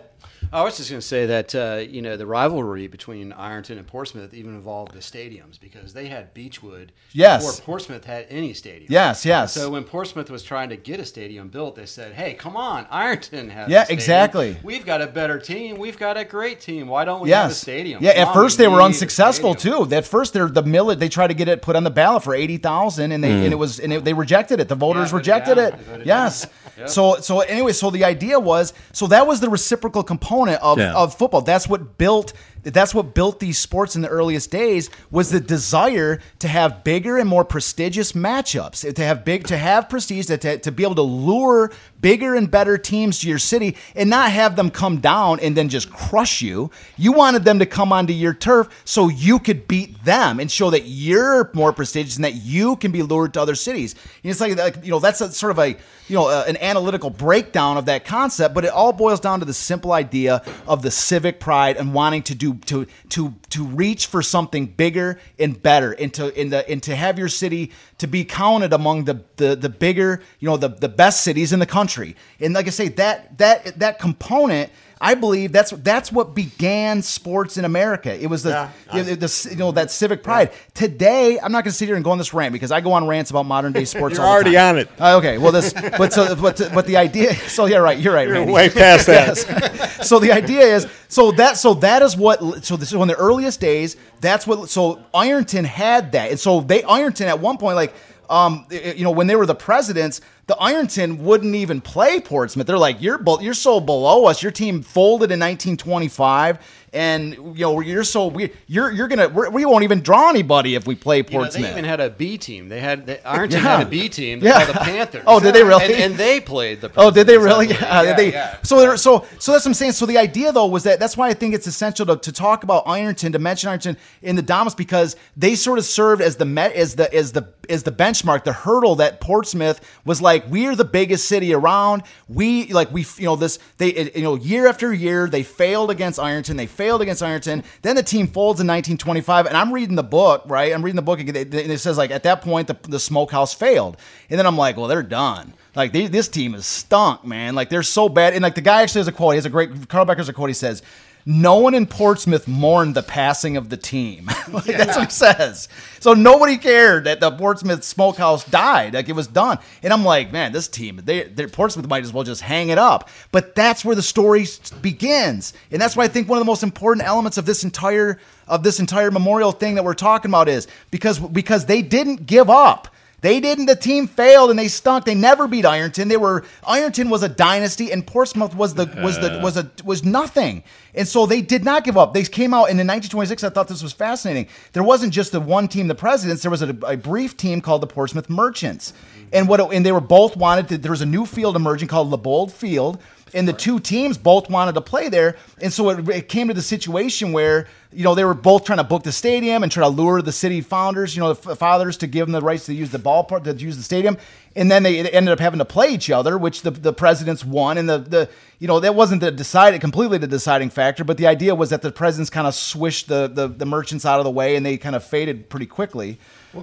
I was just going to say that uh, you know the rivalry between Ironton and Portsmouth even involved the stadiums because they had Beechwood Yes. before Portsmouth had any stadium. Yes, yes. So when Portsmouth was trying to get a stadium built, they said, "Hey, come on, Ironton has Yeah, a exactly. We've got a better team. We've got a great team. Why don't we have a Yes. stadium?" Yeah. Come At on, first we they were unsuccessful too. At first they're the millet. They tried to get it put on the ballot for eighty thousand, and they and it was and it, they rejected it. The voters voted rejected down. it. Yes. voted Yes. So so anyway, so the idea was so that was the reciprocal component of Yeah. of football. That's what built. That's what built these sports in the earliest days was the desire to have bigger and more prestigious matchups, to have big, to have prestige, to, to, to be able to lure bigger and better teams to your city and not have them come down and then just crush you. You wanted them to come onto your turf so you could beat them and show that you're more prestigious and that you can be lured to other cities. And it's like, like you know, that's a, sort of a you know uh, an analytical breakdown of that concept, but it all boils down to the simple idea of the civic pride and wanting to do to to to reach for something bigger and better and to in the and to have your city to be counted among the the, the bigger you know the the best cities in the country. And like I say, that that that component. I believe that's that's what began sports in America. It was the, Yeah, I- the, the- you know that civic pride. Today, I'm not going to sit here and go on this rant because I go on rants about modern day sports. (laughs) You're already on it. Uh, okay, well, this, but so, but, but the idea. (laughs) So yeah, right. You're right. You're Randy. way past that. Yes. (laughs) So the idea is, so that, so that is what. So this is in the earliest days. That's what. So Ironton had that, and so they Ironton at one point, like, um, you know, when they were the presidents, the Ironton wouldn't even play Portsmouth. They're like, you're you're so below us. Your team folded in 1925, and you know you're so we you're you're gonna we're, we won't even draw anybody if we play You know, Portsmouth. they even had a B team. They had they, (laughs) Ironton Yeah. had a B team Yeah. called the (laughs) Panthers. Oh, did they really? And, and they played the. (laughs) Oh, did they really? Yeah, Yeah, they, yeah. So, there, so, so that's what I'm saying. So the idea though was that that's why I think it's essential to, to talk about Ironton, to mention Ironton in the Domus because they sort of served as the met as the as the as the benchmark, the hurdle that Portsmouth was like. We're the biggest city around. We like we you know this they you know year after year they failed against Ironton. They failed against Ironton. Then the team folds in 1925, and I'm reading the book right. I'm reading the book and it, it says like at that point the the smokehouse failed, and then I'm like, well, they're done. Like they, this team is stunk, man. Like they're so bad. And like the guy actually has a quote. He has a great Carl Becker's a quote. He says, "No one in Portsmouth mourned the passing of the team." (laughs) like, That's what he says. So nobody cared that the Portsmouth Smokehouse died. Like it was done. And I'm like, man, this team, they, they Portsmouth might as well just hang it up. But that's where the story begins, and that's why I think one of the most important elements of this entire of this entire memorial thing that we're talking about is because because they didn't give up. They didn't. The team failed and they stunk. They never beat Ironton. They were Ironton was a dynasty and Portsmouth was the was the was a was nothing. And so they did not give up. They came out and in 1926. I thought this was fascinating. There wasn't just the one team, the Presidents. There was a, a brief team called the Portsmouth Merchants, and what and they were both wanted. To, there was a new field emerging called Labold Field, and the two teams both wanted to play there. And so it, it came to the situation where you know they were both trying to book the stadium and try to lure the city founders, you know, the fathers to give them the rights to use the ballpark, to use the stadium. And then they ended up having to play each other, which the, the presidents won. And the, the you know that wasn't the decided completely the deciding factor, but the idea was that the presidents kind of swished the, the the merchants out of the way, and they kind of faded pretty quickly.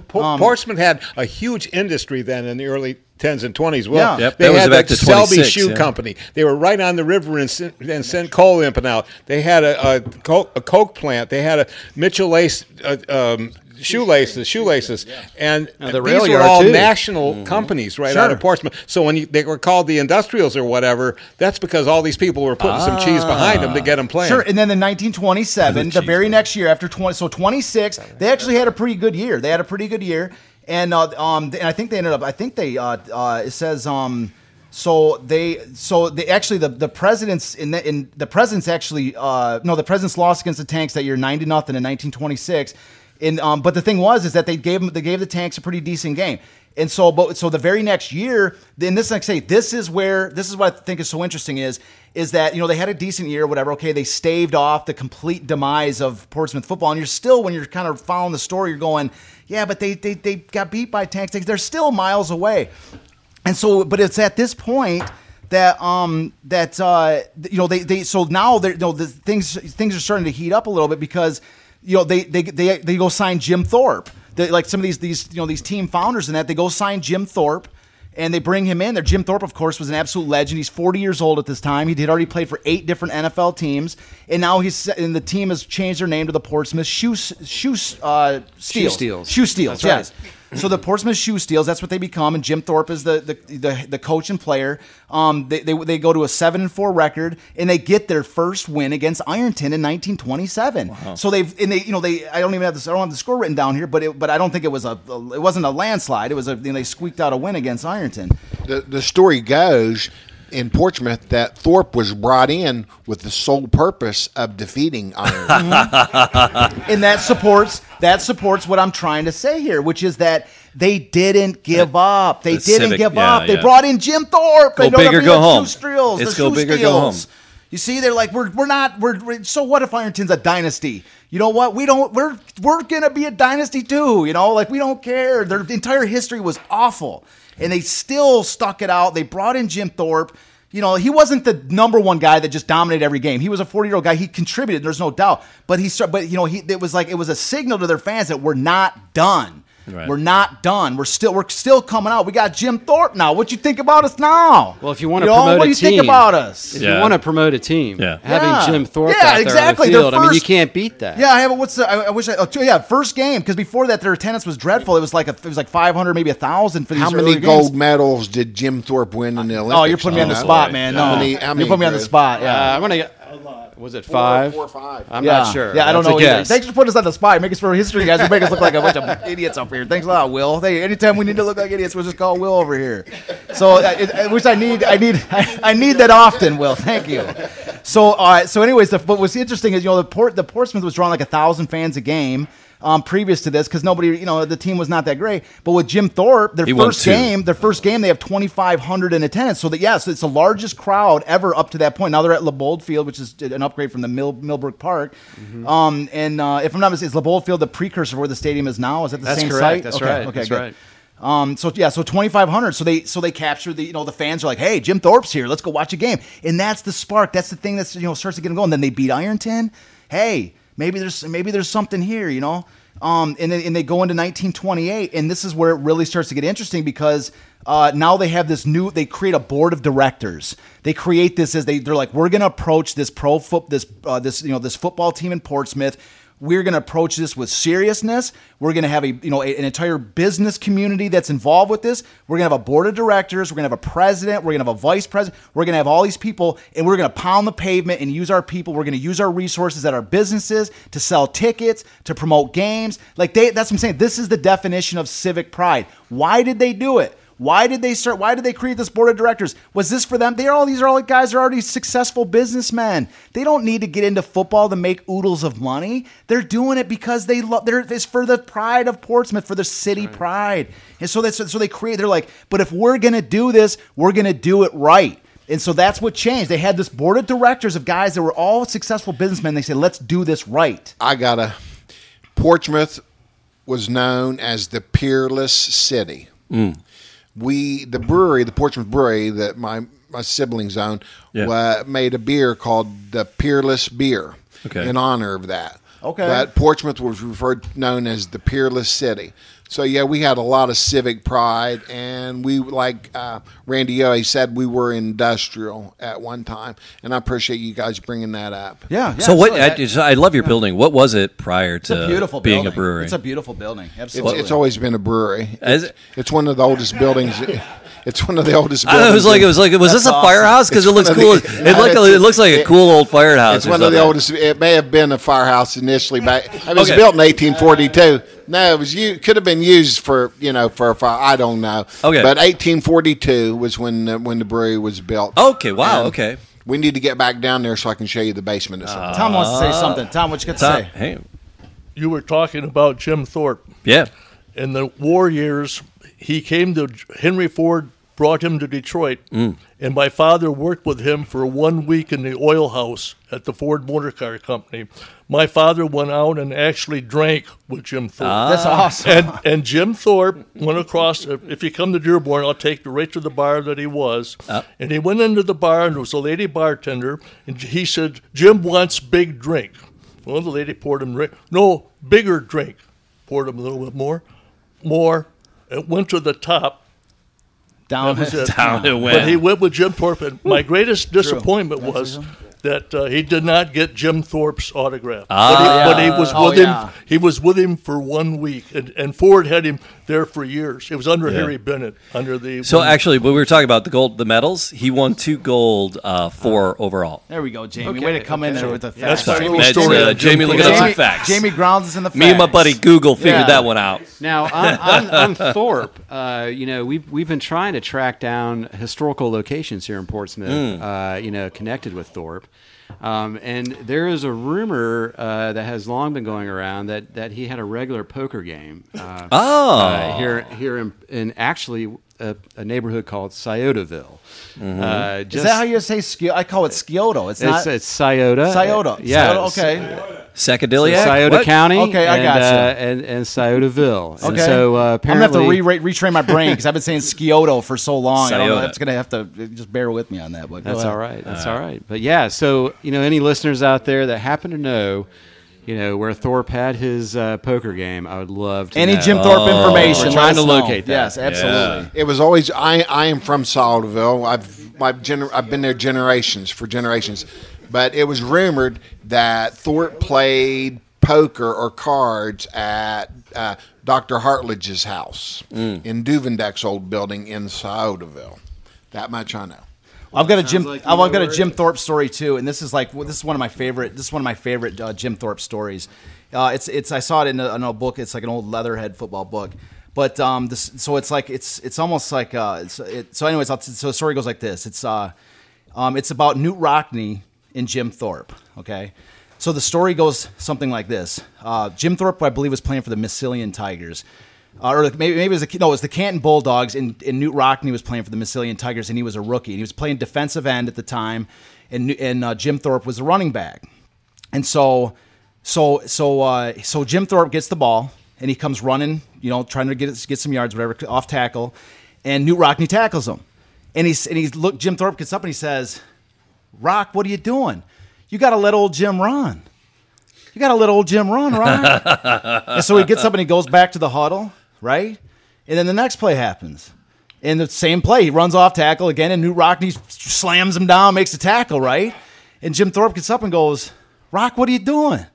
Po- Um, Portsmouth had a huge industry then in the early 10s and 20s. Well, Yeah. Yep, they that was had back the to Selby Shoe yeah. Company. They were right on the river and sent, and sent coal imping out. They had a, a, coke, a coke plant. They had a Mitchell Lace uh, um, shoelaces, shoelaces, and Now, the these were all too. national companies right out of Portsmouth. So when you, they were called the industrials or whatever, that's because all these people were putting some cheese behind them to get them playing. Sure, and then in 1927, the very next year after 20, so 26, they actually had a pretty good year. They had a pretty good year, and uh, um, and I think they ended up. I think they uh, uh, it says um, so they so they actually the the presidents in the, in the presidents actually uh, no the presidents lost against the tanks that year 90 nothing in 1926. And um, but the thing was is that they gave them they gave the tanks a pretty decent game. And so, but so the very next year, then this I say, this is where this is what I think is so interesting is is that you know they had a decent year, whatever. Okay, they staved off the complete demise of Portsmouth football, and you're still when you're kind of following the story, you're going, yeah, but they they, they got beat by tanks. They're still miles away, and so, but it's at this point that um that uh you know they they so now they're you know the things things are starting to heat up a little bit because you know they they they, they go sign Jim Thorpe. They, like some of these these you know these team founders and that they go sign Jim Thorpe and they bring him in there. Jim Thorpe, of course, was an absolute legend. He's 40 years old at this time. He had already played for eight different NFL teams, and now he's and the team has changed their name to the Portsmouth Shoe Shoe uh, Steels. Steels. Shoe Steels. That's right. Yes. So the Portsmouth Shoe Steels, that's what they become, and Jim Thorpe is the the, the, the coach and player. Um, they, they, they go to a seven and four record, and they get their first win against Ironton in 1927. So they've and they you know they I don't even have this I don't have the score written down here, but it, but I don't think it was a it wasn't a landslide. It was a you know, they squeaked out a win against Ironton. The, the story goes in Portsmouth that Thorpe was brought in with the sole purpose of defeating Iron. (laughs) and that supports that supports what I'm trying to say here, which is that they didn't give uh, up. They the didn't civic- give yeah, up. They yeah. brought in Jim Thorpe. Go they know big or they're go being home. Shoe steels. It's the go shoe big or go home. You see, they're like we're we're not we're, we're so what if Ironton's a dynasty? You know what? We don't we're we're gonna be a dynasty too. You know, like we don't care. Their entire history was awful, and they still stuck it out. They brought in Jim Thorpe. You know, he wasn't the number one guy that just dominated every game. He was a 40 year old guy. He contributed. There's no doubt. But he, but you know, he it was like it was a signal to their fans that we're not done. Right. We're not done. We're still we're still coming out. We got Jim Thorpe now. What you think about us now? Well, if you want to know, promote what a do you team, think about us? If Yeah. you want to promote a team, Yeah. having Yeah. Jim Thorpe Yeah, out there exactly. on the field, I mean, you can't beat that. Yeah, I have. A, What's the? I, I wish. I, oh, yeah, first game because before that their attendance was dreadful. It was like a, it was like 500, maybe a thousand for these How earlier many games. gold medals did Jim Thorpe win in the Olympics? Oh, you're putting me on the spot, man. No, How many- how you many, put me on the Drew? spot. Uh, Yeah. I'm gonna get. Was it five? four or five. I'm yeah. not sure. Yeah, I don't That's know. A either. guess. Thanks for putting us on the spot. Make us for history guys. You make us look like a bunch of (laughs) idiots up here. Thanks a lot, Will. Hey, anytime we need to look like idiots, we'll just call Will over here. So, uh, uh, which I need, I need, (laughs) I, need that often, Will. Thank you. So, uh, so anyways, the, what was interesting is you know the port, the Portsmouth was drawing like a thousand fans a game. Um, previous to this, because nobody, you know, the team was not that great. But with Jim Thorpe, their He first game, their first game, they have 2,500 in attendance. So that yes, it's the largest crowd ever up to that point. Now they're at Labold Field, which is an upgrade from the Mill, Millbrook Park. Mm-hmm. Um, and uh, if I'm not mistaken, is Labold Field the precursor where the stadium is now? Is that the That's same correct. site? That's okay. right. Okay, That's good. right. Um, so yeah, so 2,500. So they so they capture the you know the fans are like, hey, Jim Thorpe's here. Let's go watch a game. And that's the spark. That's the thing that's you know starts to get them going. Then they beat Ironton. Hey, maybe there's maybe there's something here. You know. Um, and then and they go into 1928, and this is where it really starts to get interesting because uh, now they have this new. They create a board of directors. They create this as they they're like, we're going to approach this pro foot this uh, this you know this football team in Portsmouth we're going to approach this with seriousness. We're going to have a you know a- an entire business community that's involved with this. We're going to have a board of directors. We're going to have a president. We're going to have a vice president. We're going to have all these people, and we're going to pound the pavement and use our people. We're going to use our resources at our businesses to sell tickets, to promote games. Like they, that's what I'm saying. This is the definition of civic pride. Why did they do it? Why did they start? Why did they create this board of directors? Was this for them? They're all these are all guys are already successful businessmen. They don't need to get into football to make oodles of money. They're doing it because they love. They're it's for the pride of Portsmouth, for the city pride. And so that's so they create. They're like, but if we're gonna do this, we're gonna do it right. And so that's what changed. They had this board of directors of guys that were all successful businessmen. They said, let's do this right. I got a Portsmouth was known as the peerless city. Mm. We the brewery, the Portsmouth Brewery that my my siblings own, Yeah. wa- made a beer called the Peerless Beer Okay. in honor of that. Okay. but Portsmouth was referred known as the peerless city. So yeah, we had a lot of civic pride, and we like uh, Randy Yohe. He said we were industrial at one time, and I appreciate you guys bringing that up. Yeah. so what? I, so I love your building. What was it prior It's a to beautiful being building. a brewery? It's a beautiful building. It's, Absolutely. it's always been a brewery. Is It's, it? it's one of the oldest buildings. (laughs) It's one of the oldest. (laughs) I know, Buildings it was like it was like was this a awesome. firehouse? Because it looks cool. the- (laughs) It, like a, it looks like a cool old firehouse. It's one of the oldest. It may have been a firehouse initially back. It was Okay. built in 1842. No, it was you could have been used for you know for a fire. I don't know. Okay. but 1842 was when the, when the brewery was built. Okay, wow, And okay. We need to get back down there so I can show you the basement. Or ah. something. Tom wants to say something. Tom, what you got to say? hey, You were talking about Jim Thorpe. yeah, In the war years, he came to Henry Ford, brought him to Detroit, mm. and my father worked with him for one week in the oil house at the Ford Motor Car Company. My father went out and actually drank with Jim Thorpe. Ah. That's awesome. and and Jim Thorpe went across. If you come to Dearborn, I'll take you right to the bar that he was. Ah. And he went into the bar, and there was a lady bartender, and he said, "Jim wants big drink." Well, the lady poured him drink. No, bigger drink. Poured him a little bit more, more. It went to the top. Down- That was it. (laughs) Down it went. But he went with Jim Thorpe, and my greatest disappointment was that uh, he did not get Jim Thorpe's autograph. Ah, but, he, but he was Oh, with yeah. him. He was with him for one week, and, and Ford had him there for years. It was under Harry Bennett, under the. So actually, when we were talking about the gold, the medals, he won two gold, uh, four overall. There we go, Jamie. Okay, Way to come in okay. there with the That's facts. my Jamie, little That's, story uh, Jamie looking Thorpe. up some facts. Jamie grounds is in the facts. Me and my buddy Google figured Yeah. that one out. Now (laughs) on, on, on Thorpe, uh, you know we've we've been trying to track down historical locations here in Portsmouth, uh, you know, connected with Thorpe, um, and there is a rumor uh, that has long been going around that, that he had a regular poker game. Uh, Oh. uh, here here in, in actually a, a neighborhood called Sciotoville. Uh, Is that how you say Scioto? I call it Scioto. It's, It's, not. it's Scioto. Scioto. Yeah. Scioto, okay. Psychedelic. Scioto What? County. Okay, I and, gotcha. Uh, and and Sciotoville. And Okay. so uh, I'm gonna have to re- re- retrain my brain because I've been saying Scioto for so long. I don't know. Scioto. That's gonna have to just bear with me on that. But That's all right. That's all right. But yeah, so you know, any listeners out there that happen to know, you know, where Thorpe had his uh, poker game, I would love to. Any know. Jim Thorpe information? We're trying us to know. locate that. Yes, absolutely. It was always I. I am from Sciotoville. I've my gener, I've been there generations for generations, but it was rumored that Thorpe played poker or cards at uh, Dr. Hartledge's house in Duvendeck's old building in Sciotoville. That much I know. I've got a Jim. like you I've got a Jim. Thorpe story too, and this is like well, this is one of my favorite. This is one of my favorite uh, Jim Thorpe stories. Uh, it's it's I saw it in a, in a book. It's like an old Leatherhead football book. But um, this so it's like it's it's almost like uh, it's, it, so. Anyways, I'll, so the story goes like this. It's uh, um, it's about Knute Rockne and Jim Thorpe. Okay, so the story goes something like this. Uh, Jim Thorpe, I believe, was playing for the Massillon Tigers. Uh, or maybe, maybe it was the, no, it was the Canton Bulldogs, and, and Knute Rockne was playing for the Massillon Tigers, and he was a rookie. And he was playing defensive end at the time, and and uh, Jim Thorpe was a running back. And so, so, so, uh, so Jim Thorpe gets the ball, and he comes running, you know, trying to get get some yards, whatever, off tackle, and Knute Rockne tackles him, and he's and he's look. Jim Thorpe gets up and he says, "Rock, what are you doing? You got to let old Jim run." You got to let old Jim run, right? (laughs) and so he gets up and he goes back to the huddle, right? And then the next play happens. In the same play, he runs off tackle again, and Knute Rockne slams him down, makes a tackle, right? And Jim Thorpe gets up and goes, Rock, what are you doing?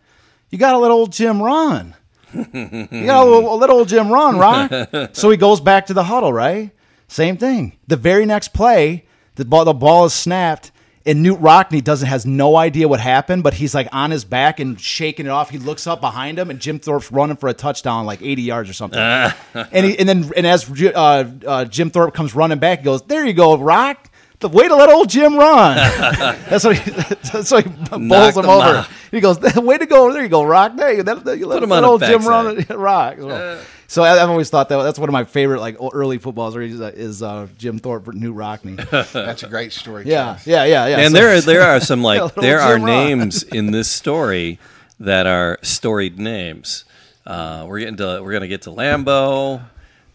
You got to let old Jim run. You got to let old Jim run, Rock. (laughs) so he goes back to the huddle, right? Same thing. The very next play, the ball, the ball is snapped, and Knute Rockne doesn't has no idea what happened, but he's like on his back and shaking it off. He looks up behind him, and Jim Thorpe's running for a touchdown, like 80 yards or something. (laughs) and he, and then and as uh, uh, Jim Thorpe comes running back, he goes, "There you go, Rock." The way to let old Jim run. (laughs) that's what he. (laughs) That's what he bowls him over. out. He goes, "Way to go! There you go, Rock. There you. That, that, you let, let old Jim run, Rock." So, so I, I've always thought that that's one of my favorite like early football stories is, is uh, Jim Thorpe, Knute Rockne. (laughs) That's a great story. Yeah, Chaz. yeah, yeah, yeah. And So- there, there are some (laughs) like little there are Jim Rock. names (laughs) in this story that are storied names. Uh, we're getting to we're gonna get to Lambeau.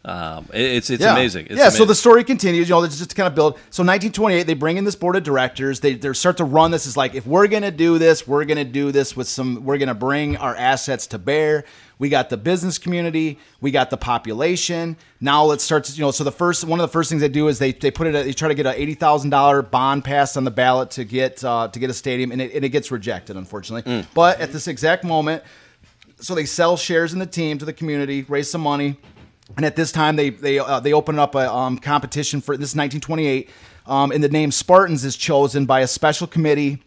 Um, it- it's it's yeah. amazing. It's yeah, so the story continues. You know, it's just to kind of build. So 1928, they bring in this board of directors. They they start to run this. Is like if we're gonna do this, we're gonna do this with some. We're gonna bring our assets to bear. We got the business community. We got the population. Now let's start. To, you know, so the first one of the first things they do is they they put it. They try to get a eighty thousand dollar bond passed on the ballot to get uh, to get a stadium, and it, and it gets rejected, unfortunately. But at this exact moment, so they sell shares in the team to the community, raise some money, and at this time they they uh, they open up a um, competition for this is 1928, um, and the name Spartans is chosen by a special committee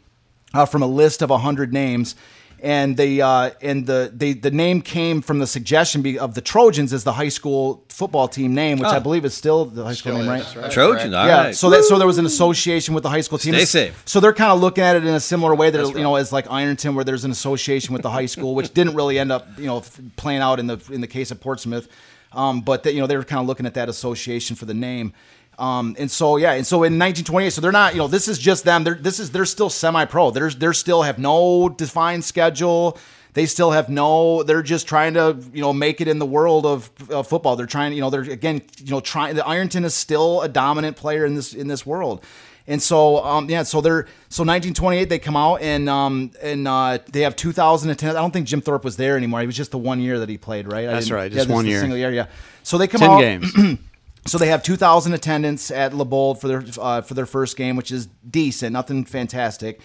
uh, from a list of hundred names. And they uh, and the they, the name came from the suggestion of the Trojans as the high school football team name, which I believe is still the high school Still name, right? right? Trojan. All yeah, right. so that so there was an association with the high school team. Stay safe. So they're kind of looking at it in a similar way that you know as like Ironton, where there's an association with the high school, which didn't really end up you know playing out in the in the case of Portsmouth, um, but that you know they were kind of looking at that association for the name. Um, and so yeah, and so in 1928, so they're not, you know, this is just them. They're this is they're still semi-pro. They're they're still have no defined schedule. They still have no. They're just trying to, you know, make it in the world of, of football. They're trying, you know, they're again, you know, trying. The Ironton is still a dominant player in this in this world. And so, um, yeah, so they're so 1928 they come out and um, and uh, they have 2010. I don't think Jim Thorpe was there anymore. He was just the one year that he played, right? That's right, yeah, just is one year. single year, yeah. So they come 10 out. games. (clears throat) So they have 2,000 attendance at Labold for their uh, for their first game, which is decent, nothing fantastic.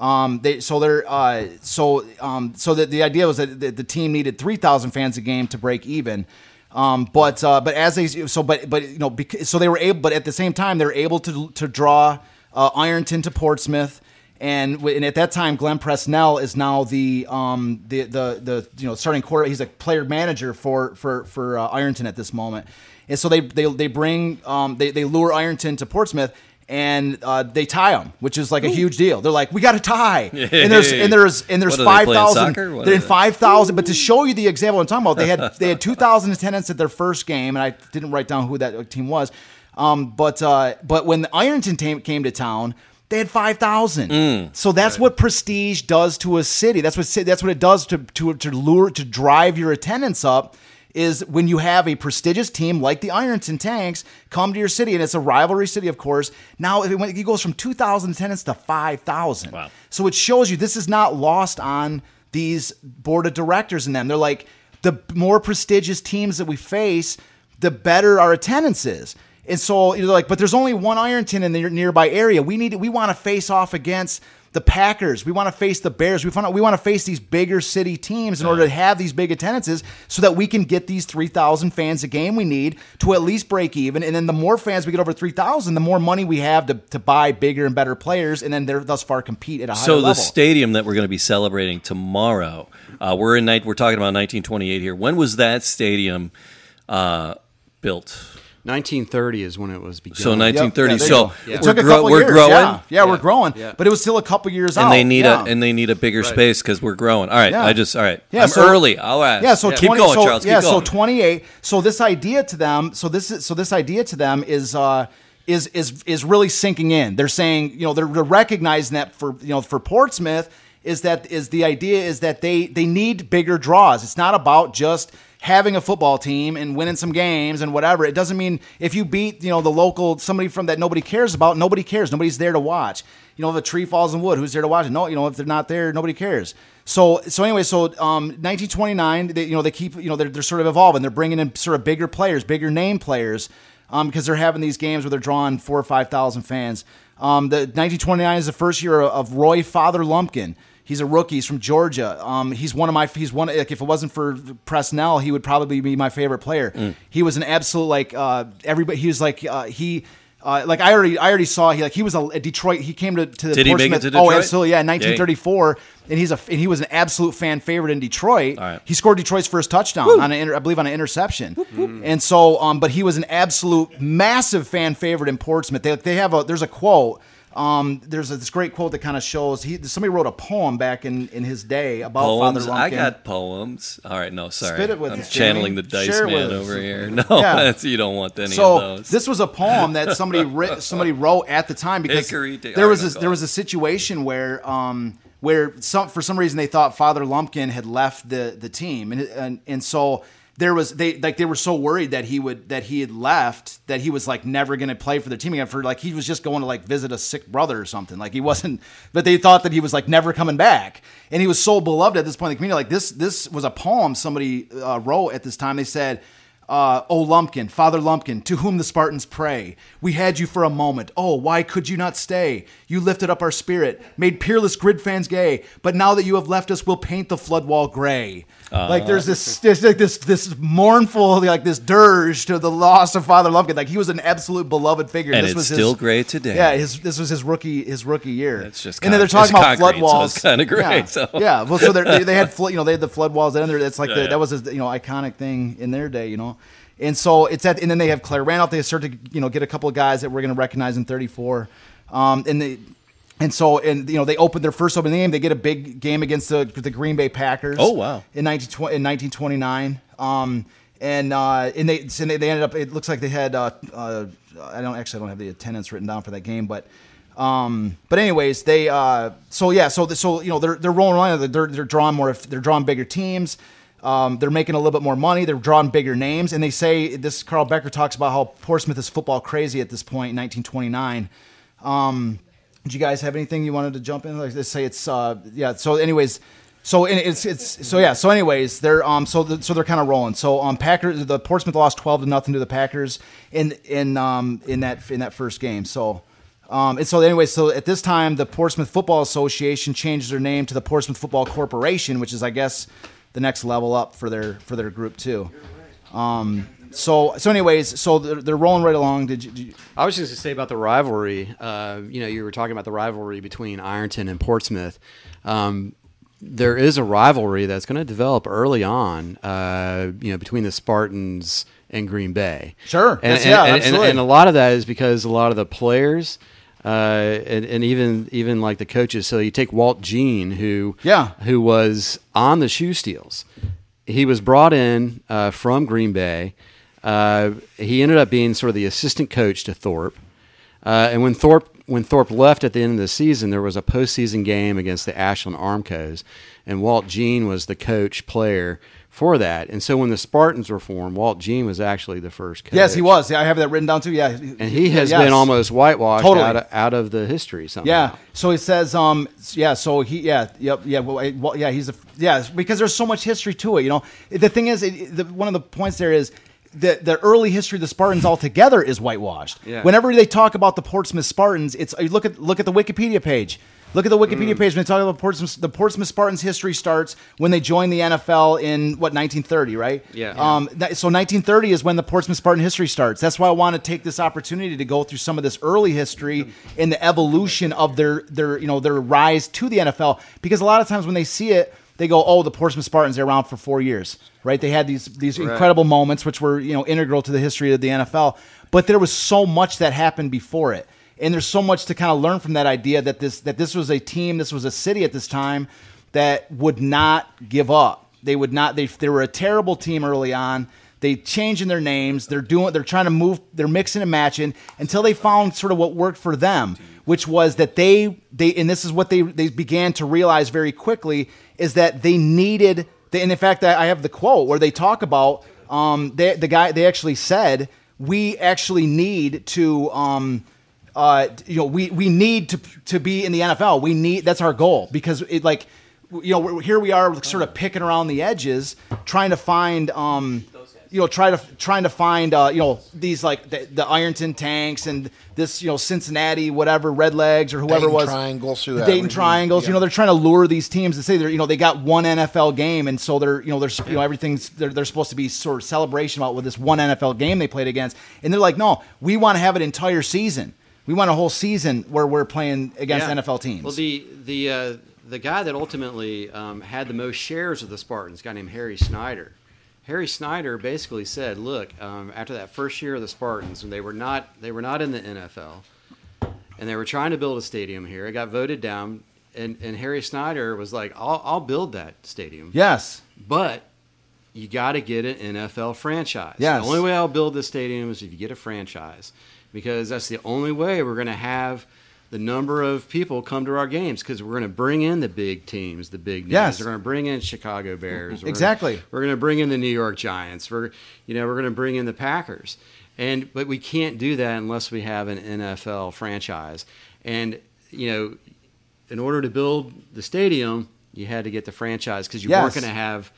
Um, they so they're uh, so um, so that the idea was that the, the team needed 3,000 fans a game to break even. Um, but uh, but as they so but but you know because, so they were able but at the same time they were able to to draw uh, Ironton to Portsmouth. And, and at that time, Glenn Presnell is now the um, the, the the you know starting quarter. He's a player manager for for for uh, Ironton at this moment. And so they they, they bring um, they they lure Ironton to Portsmouth and uh, they tie them, which is like a huge deal. They're like, we got to tie, (laughs) and there's and there's and there's What five thousand. They're in five thousand. But to show you the example I'm talking about, they had (laughs) they had two thousand attendance at their first game, and I didn't write down who that team was. Um, but uh, but when the Ironton team came to town. They had five thousand, Mm. so that's what prestige does to a city. That's what that's what it does to to to lure to drive your attendance up is when you have a prestigious team like the Ironton Tanks come to your city, and it's a rivalry city, of course. Now it, it goes from 2,000 attendance to 5,000. Wow. So it shows you this is not lost on these board of directors and them. They're like, the more prestigious teams that we face, the better our attendance is. And so you're like, but there's only one Ironton in the nearby area. We need we want to face off against the Packers. We want to face the Bears. We want we want to face these bigger city teams in order to have these big attendances so that we can get these 3,000 fans a game we need to at least break even. And then the more fans we get over 3,000, the more money we have to, to buy bigger and better players and then they're thus far compete at a higher So level. the stadium that we're going to be celebrating tomorrow, uh, we're in night. We're talking about 1928 here. When was that stadium uh, built? 1930 is when it was begun. So Yep. 1930. Yeah, so. Yeah. It we're, took a grow- couple we're years. growing, Yeah, yeah, we're growing. Yeah. But it was still a couple years out. and they need yeah. a and they need a bigger space because we're growing. All right, Yeah. I just all right. Yeah, I'm so- early. I'll ask. Yeah, so keep 20, going, so, Charles. yeah, keep going. so 28. So this idea to them, so this is so this idea to them is uh is is is really sinking in. They're saying, you know, they're, they're recognizing that for you know for Portsmouth is that is the idea is that they they need bigger draws. It's not about just having a football team and winning some games and whatever. It doesn't mean if you beat, you know, the local somebody from that nobody cares about, nobody cares. Nobody's there to watch. You know, if a tree falls in wood, who's there to watch it? No, you know, if they're not there, nobody cares. So, so anyway, so um, 1929, they, you know, they keep, you know, they're, they're sort of evolving. They're bringing in sort of bigger players, bigger name players, um, because they're having these games where they're drawing four or five thousand fans. Um, the 1929 is the first year of Roy Father Lumpkin. He's a rookie. He's from Georgia. Um, he's one of my. He's one. Like if it wasn't for Presnell, he would probably be my favorite player. Mm. He was an absolute like uh, everybody. He was like uh, he. Uh, like I already, I already saw he like he was a, a Detroit. He came to, to Did he make it Portsmouth. to Oh, absolutely, yeah, in 1934, and he's a and he was an absolute fan favorite in Detroit. Right. He scored Detroit's first touchdown on an inter, I believe on an interception. And so, um, but he was an absolute massive fan favorite in Portsmouth. They, they have a there's a quote. Um, there's a, this great quote that kind of shows he somebody wrote a poem back in, in his day about poems. Father Lumpkin. I got poems. All right, no, sorry. Spit it with I'm us, channeling Jamie. the dice Share man over here. (laughs) No, Yeah. that's, you don't want any so of those. this was a poem that somebody (laughs) writ, somebody wrote at the time because Hickory there was this, there was a situation where um where some for some reason they thought Father Lumpkin had left the the team and and, and so there was they like they were so worried that he would that he had left that he was like never going to play for the team again for like he was just going to like visit a sick brother or something like he wasn't (laughs) but they thought that he was like never coming back and he was so beloved at this point in the community like this this was a poem somebody uh, wrote at this time they said uh, oh, Lumpkin, Father Lumpkin, to whom the Spartans pray. We had you for a moment. Oh, why could you not stay? You lifted up our spirit, made peerless grid fans gay. But now that you have left us, we'll paint the flood wall gray. Like there's this, there's like this, this mournful, like this dirge to the loss of Father Lumpkin. Like he was an absolute beloved figure. And this it's was still his, gray today. Yeah, his, this was his rookie, his rookie year. It's just and then they're talking about flood concrete, so walls. it's kinda gray, Yeah, so. (laughs) yeah. Well, so they they had flood, you know they had the flood walls in there. That's like Yeah, the, yeah. that was a you know iconic thing in their day, you know. And so it's at and then they have Clare Randolph. They start to you know get a couple of guys that we're going to recognize in 34, um, and they. And so, and you know, they opened their first opening game. They get a big game against the, the Green Bay Packers. Oh, wow. In 19, in 1929, um, and uh, and they and they, they ended up. It looks like they had. Uh, uh, I don't actually I don't have the attendance written down for that game, but um, but anyways, they uh, so yeah, so so you know they're they're rolling around. They're they're drawing more. They're drawing bigger teams. Um, they're making a little bit more money. They're drawing bigger names, and they say this. Carl Becker talks about how Portsmouth is football crazy at this point in 1929. Um, did you guys have anything you wanted to jump in? Like, let's say it's uh, yeah. So, anyways, So it's it's so yeah. So anyways, they're um so the, so they're kind of rolling. So um Packers the Portsmouth lost twelve to nothing to the Packers in in um in that in that first game. So. Um, and so, anyway, so at this time, the Portsmouth Football Association changed their name to the Portsmouth Football Corporation, which is, I guess, the next level up for their for their group too. Um, so, so, anyways, so they're, they're rolling right along. Did you, did you I was just going to say about the rivalry. Uh, you know, you were talking about the rivalry between Ironton and Portsmouth. Um, there is a rivalry that's going to develop early on. Uh, you know, between the Spartans and Green Bay. Sure. And, Yes, and, yeah, and- absolutely. and a lot of that is because a lot of the players. Uh, and, and even even like the coaches. So you take Walt Jean, who Yeah. who was on the Shoe Steels. He was brought in uh, from Green Bay. Uh, he ended up being sort of the assistant coach to Thorpe. Uh, and when Thorpe when Thorpe left at the end of the season, there was a postseason game against the Ashland Armcos, and Walt Jean was the coach player for that. And so when the Spartans were formed, Walt Jean was actually the first coach. yes, he was. Yeah, I have that written down too. Yeah, and he has yes. been almost whitewashed Totally. out, of, out of the history somehow. Yeah. So he says, um, yeah. So he, yeah, yep, yeah. Well, I- well, yeah. He's a, yeah, because there's so much history to it. You know, the thing is, it, the, one of the points there is. The, the early history of the Spartans altogether is whitewashed. Yeah. Whenever they talk about the Portsmouth Spartans, it's you look at look at the Wikipedia page. Look at the Mm. Wikipedia page when they talk about Portsmouth. The Portsmouth Spartans history starts when they joined the NFL in what 1930, right? Yeah. Um, that- so 1930 is when the Portsmouth Spartan history starts. That's why I want to take this opportunity to go through some of this early history and the evolution of their their you know their rise to the NFL. Because a lot of times when they see it, they go, "Oh, the Portsmouth Spartans, they're around for four years, right? They had these these incredible moments which were you know integral to the history of the NFL. But there was so much that happened before it." And there's so much to kind of learn from that idea that this that this was a team, this was a city at this time that would not give up. They would not. They they were a terrible team early on. They changing their names. They're doing. They're trying to move. They're mixing and matching until they found sort of what worked for them, which was that they they and this is what they they began to realize very quickly is that they needed. And in fact, I I have the quote where they talk about um they, the guy. They actually said we actually need to um uh, you know, we, we need to to be in the NFL. We need that's our goal because it like, you know, here we are sort of picking around the edges, trying to find, um, you know, try to trying to find, uh, you know, these like the, the Ironton tanks and this, you know, Cincinnati whatever Red Legs or whoever Dayton was Triangles, the whoever. Dayton Triangles. You know, they're trying to lure these teams to say they're you know they got one NFL game and so they're you know there's you know everything's they're, they're supposed to be sort of celebration about with this one NFL game they played against and they're like no we want to have an entire season we want a whole season where we're playing against Yeah. NFL teams. Well, the the uh, the guy that ultimately um, had the most shares of the Spartans, a guy named Harry Snyder. Harry Snyder basically said, "Look, um, after that first year of the Spartans, when they were not they were not in the NFL, and they were trying to build a stadium here, it got voted down." And, and Harry Snyder was like, I'll, I'll build that stadium. yes, But you got to get an NFL franchise. Yes. The only way I'll build this stadium is if you get a franchise, because that's the only way we're going to have the number of people come to our games. Because we're going to bring in the big teams, the big names. Yes. We're going to bring in Chicago Bears. We're gonna- Exactly. we're going to bring in the New York Giants. We're you know we're going to bring in the Packers. And but we can't do that unless we have an NFL franchise. And you know, in order to build the stadium, you had to get the franchise because you weren't going to have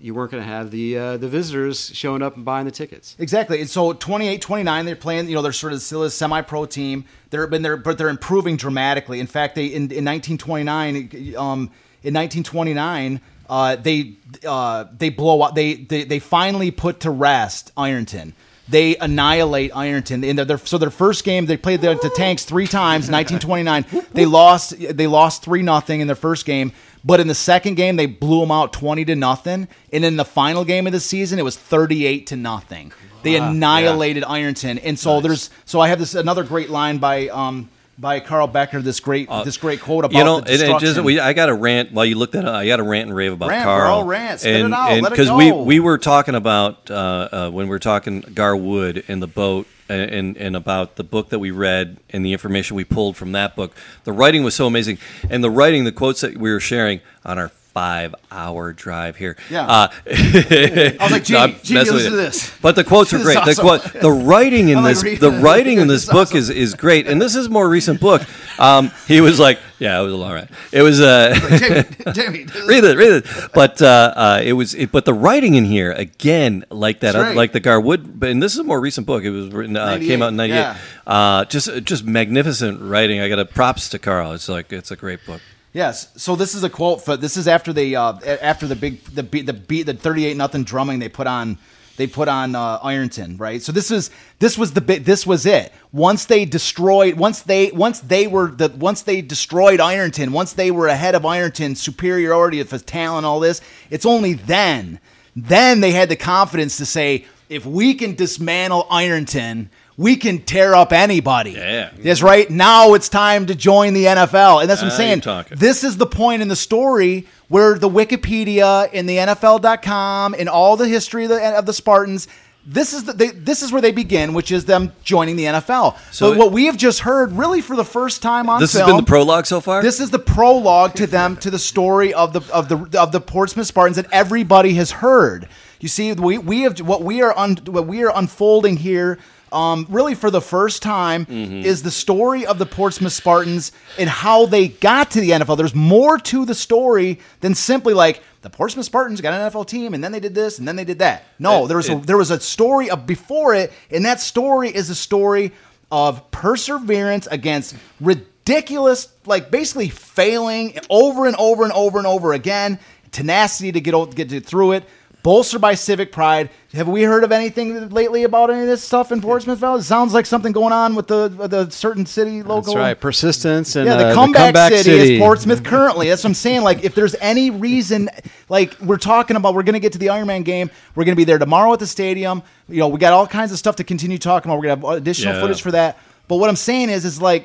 you weren't going to have the uh, the visitors showing up and buying the tickets. Exactly. And so 28, 29, they're playing, you know, they're sort of still a semi-pro team. They're been there, but they're improving dramatically. In fact, they in, in 1929, um, in 1929, uh, they uh, they blow up. They, they they finally put to rest Ironton. They annihilate Ironton. In their, their, so their first game, they played the, the Tanks three times. in 1929, (laughs) they lost. They lost three nothing in their first game. But in the second game, they blew them out 20 to nothing. And in the final game of the season, it was 38 to nothing. They annihilated Ironton. And so there's so I have this another great line by um by Carl Becker. This great this great quote about Uh, you know, the it, it just we, I got to rant while you looked at. I got to rant and rave about Rant, Carl. bro, rant. Spit it out. Because we we were talking about uh, uh, when we were talking Gar Wood and the boat and, and about the book that we read and the information we pulled from that book. The writing was so amazing, and the writing, the quotes that we were sharing on our five-hour drive here. Yeah. Uh, I was like, Jamie, Jamie, listen to this. But the quotes (laughs) are This great. The, awesome. quote, the writing (laughs) in like this—the writing in (laughs) This this book awesome. is is great, and this is a more recent book. Um, he was like, "Yeah, it was a long ride. It was uh, Jamie, Jamie, read it, read it." But uh, uh, it was, it, but the writing in here again, like that, right. like the Gar Wood. But and this is a more recent book. It was written, uh, came out in '98. yeah. Uh, just, just magnificent writing. I got a props to Carl. It's like it's a great book. Yes. So this is a quote. For, this is after they uh, after the big the beat the beat the thirty eight nothing drumming they put on they put on uh, Ironton right. So this is this was the bit this was it. Once they destroyed once they once they were the once they destroyed Ironton once they were ahead of Ironton superiority of talent all this it's only then then they had the confidence to say if we can dismantle Ironton. We can tear up anybody. Yeah. That's right. Now it's time to join the NFL. And that's what I'm ah, saying. This is the point in the story where the Wikipedia and the NFL.com and all the history of the, of the Spartans. This is the, they, this is where they begin, which is them joining the NFL. So it- what we have just heard, really for the first time on This has been the prologue so far. this is the prologue to them to the story of the of the of the Portsmouth Spartans that everybody has heard. You see, we, we have what we are un, what we are unfolding here. Um, really, for the first time, Mm-hmm. is the story of the Portsmouth Spartans and how they got to the NFL. There's more to the story than simply like the Portsmouth Spartans got an NFL team and then they did this and then they did that. No, It- there was a, there was a story of before it, and that story is a story of perseverance against ridiculous, like basically failing over and over and over and over again, tenacity to get get through it. Bolstered by civic pride. Have we heard of anything lately about any of this stuff in Portsmouth Valley? It sounds like something going on with the the certain city local. That's right. Persistence and Yeah, the uh, comeback, city, is Portsmouth (laughs) currently. That's what I'm saying. Like, if there's any reason, like we're talking about, we're going to get to the Ironman game. We're going to be there tomorrow at the stadium. You know, we got all kinds of stuff to continue talking about. We're going to have additional Yeah. footage for that. But what I'm saying is, is like,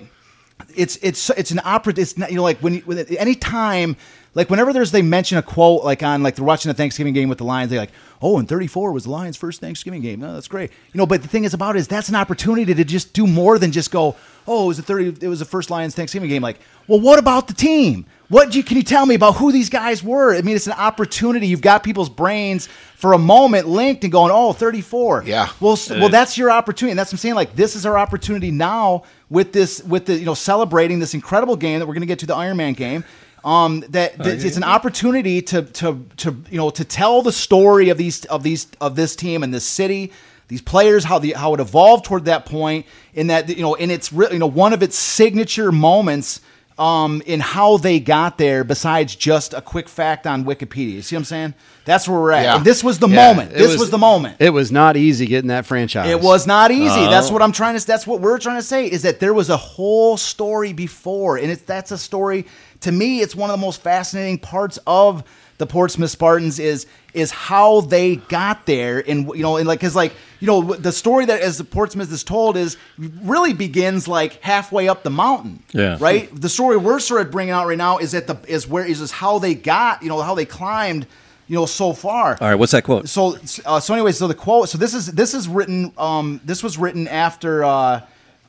it's it's it's an opera. It's not you know like when you, any time like whenever there's they mention a quote like on like they're watching a Thanksgiving game with the Lions, they're like oh and 34 was the Lions' first Thanksgiving game. No, that's great. You know, but the thing is about it is that's an opportunity to just do more than just go oh it was the 30 it was the first Lions Thanksgiving game. Like well what about the team? What you, can you tell me about who these guys were? I mean, it's an opportunity. You've got people's brains for a moment linked and going, "Oh, 34." Yeah. Well, s- well, that's your opportunity. And that's what I'm saying. Like, this is our opportunity now with this, with the, you know, celebrating this incredible game that we're going to get to the Ironman game. Um, that, that it's an opportunity to, to, to, you know, to tell the story of these, of these, of this team and this city, these players, how the, how it evolved toward that point, in that, you know, in its, re- you know, one of its signature moments. Um, in how they got there, besides just a quick fact on Wikipedia. You see what I'm saying? That's where we're at. Yeah. And this was the Yeah, moment. it This was, the moment. It was not easy getting that franchise. It was not easy. Oh. That's what I'm trying to. That's what we're trying to say is that there was a whole story before, and it's that's a story. To me, it's one of the most fascinating parts of the Portsmouth Spartans is is how they got there, and you know, and like because like you know the story that as the Portsmouth is told is really begins like halfway up the mountain. Yeah. Right. The story we're sort of bringing out right now is that the is where is is how they got you know how they climbed you know so far. All right, what's that quote? So, uh, so anyway, so the quote. So this is this is written. Um, this was written after. Uh,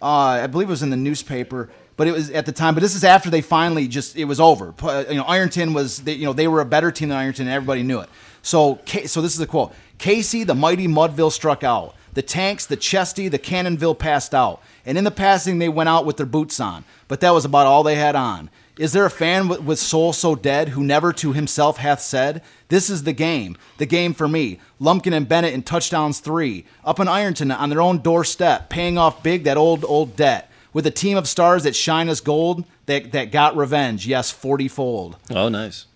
uh, I believe it was in the newspaper, but it was at the time. But this is after they finally just it was over. Uh, You know, Ironton was. They, you know, they were a better team than Ironton, and everybody knew it. So, so this is a quote. Casey, the mighty Mudville struck out. The tanks, the Chesty, the Cannonville passed out, and in the passing they went out with their boots on. But that was about all they had on. Is there a fan with, soul so dead who never to himself hath said, This is the game, the game for me? Lumpkin and Bennett in touchdowns three. Up in Ironton on their own doorstep, paying off big that old, old debt. With a team of stars that shine as gold, that, that got revenge, yes, 40 fold. Oh, nice.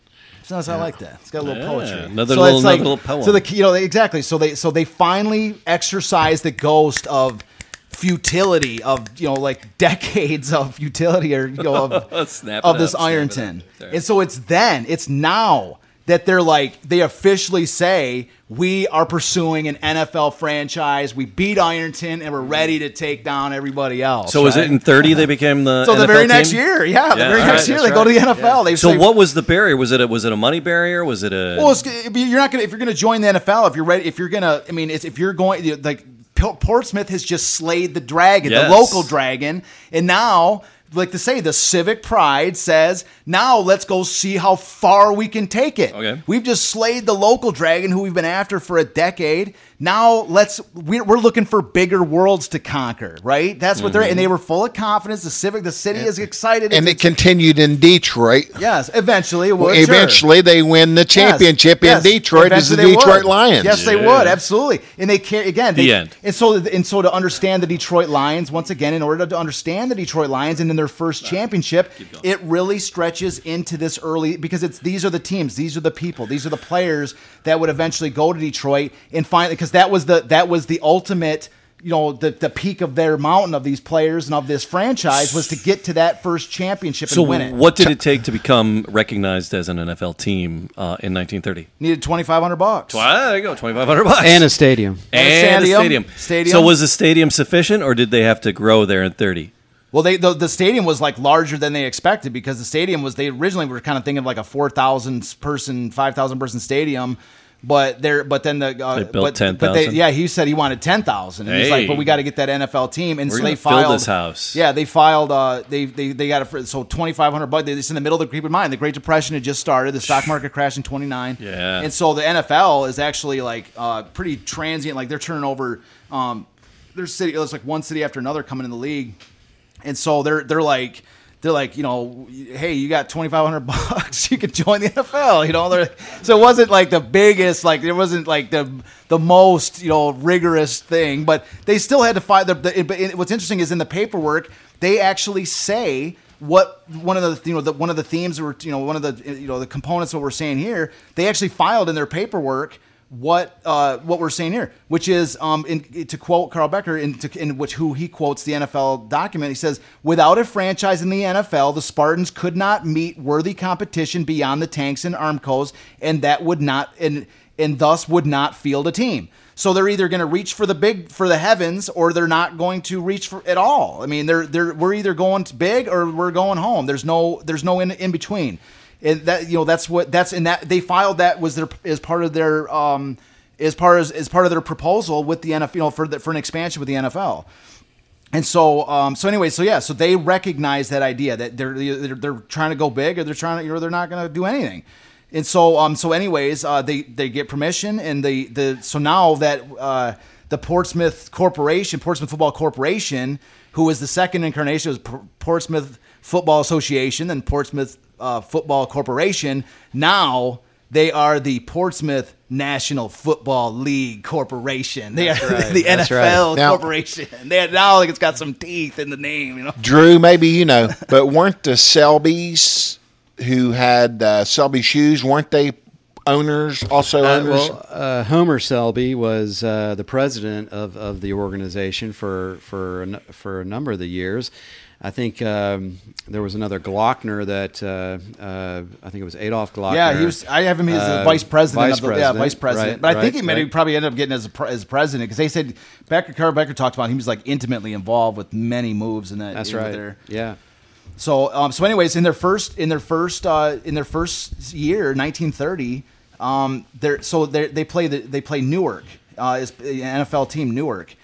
So I like that. It's got a little poetry. another so little- it's like, another little poem. So the you know exactly. So they so they finally exercise the ghost of futility of you know like (laughs) decades of futility or you know of, (laughs) of this up, snap it Ironton. And so it's then it's now that they're like they officially say we are pursuing an NFL franchise. We beat Ironton and we're ready to take down everybody else. So was right? it in 30 they became the so the NFL very next year? Yeah, the very next right, year they go to the right. NFL. They So say, what was the barrier? Was it a was it a money barrier? Was it a Well, it's, you're not gonna if you're gonna join the NFL. If you're ready, if you're gonna, I mean, it's, if you're going like Portsmouth has just slayed the dragon, Yes. the local dragon, and now like to say the civic pride says now let's go see how far we can take it. Okay. We've just slayed the local dragon who we've been after for a decade. Now let's we're, we're looking for bigger worlds to conquer, right? That's what they're and mm-hmm. they were full of confidence. The civic, the city is excited. and it continued in Detroit. yes, eventually it would. Well, sure. eventually, they win the championship yes. in Detroit as the Detroit would. Lions. Yes, they would absolutely, and they care again. The end. And so, and so to understand the Detroit Lions once again, in order to understand the Detroit Lions and in their first championship, it really stretches into this early because it's these are the teams, these are the people, these are the players that would eventually go to Detroit and finally because that was the that was the ultimate. You know the, the peak of their mountain of these players and of this franchise was to get to that first championship So, and win it. what did it take to become recognized as an NFL team uh, in 1930? Needed twenty five hundred bucks. Ah, there you go, 2,500 bucks. And a stadium. And And a stadium. stadium. Stadium. So, was the stadium sufficient, or did they have to grow there in 30? Well, they the, the stadium was like larger than they expected because the stadium was they originally were kind of thinking of like a four thousand person, five thousand person stadium, but there but then the uh, They built but, 10,000? But they, yeah, he said he wanted ten thousand, and he's Hey. like, but we got to get that NFL team, and We're so they filed this house. Yeah, they filed. Uh, they they they got it for so twenty five hundred bucks. It's in the middle of the keep in mind the Great Depression had just started. The stock market crashed in twenty nine. Yeah. and so the NFL is actually like uh, pretty transient. Like they're turning over. Um, there's city. It's like one city after another coming in the league and so they're they're like they're like you know hey you got 2500 (laughs) bucks you can join the NFL you know so it wasn't like the biggest like it wasn't like the the most you know rigorous thing but they still had to fight the, the but it- what's interesting is in the paperwork they actually say what one of the you know the, one of the themes were you know one of the you know the components what we're saying here they actually filed in their paperwork what uh, what we're saying here, which is um, in, to quote Carl Becker, in, to, in which who he quotes the NFL document. He says, "Without a franchise in the NFL, the Spartans could not meet worthy competition beyond the Tanks and Armcos, and that would not and and thus would not field a team." So they're either going to reach for the big for the heavens, or they're not going to reach for at all. I mean, they're they're we're either going big or we're going home. There's no there's no in in between and that you know that's what that's in that they filed that was their as part of their um as part as, as part of their proposal with the NFL you know for the, for an expansion with the NFL. And so, um, so anyway, so yeah, so they recognize that idea that they're they're, they're trying to go big, or they're trying to, you know, they're not going to do anything. And so, um, so anyways, uh, they they get permission, and they the so now that uh, the Portsmouth Corporation, Portsmouth Football Corporation, who is the second incarnation of P- Portsmouth Football Association, then Portsmouth uh, Football Corporation, now they are the Portsmouth National Football League Corporation. They are right. (laughs) the That's NFL right. Now- Corporation. They now like it's got some teeth in the name, you know. Drew, maybe you know, but weren't the Selbys who had uh, Selby shoes? Weren't they owners also Uh, owners? well, uh, Homer Selby was uh, the president of, of the organization for for for a number of the years. I think um, there was another Glockner that uh, uh, I think it was Adolf Glockner. Yeah, he was. I have him as the Uh, vice president. vice of the, Yeah, president, vice president. right, but I think right, he maybe right. probably ended up getting as a, pre- as president because they said Becker, Carl Becker talked about he was like intimately involved with many moves in that. That's right. there. Yeah. So, um, so anyways, in their first, in their first, uh, in their first year, 1930, um, they're so they they play the, they play Newark. Uh, is NFL team Newark,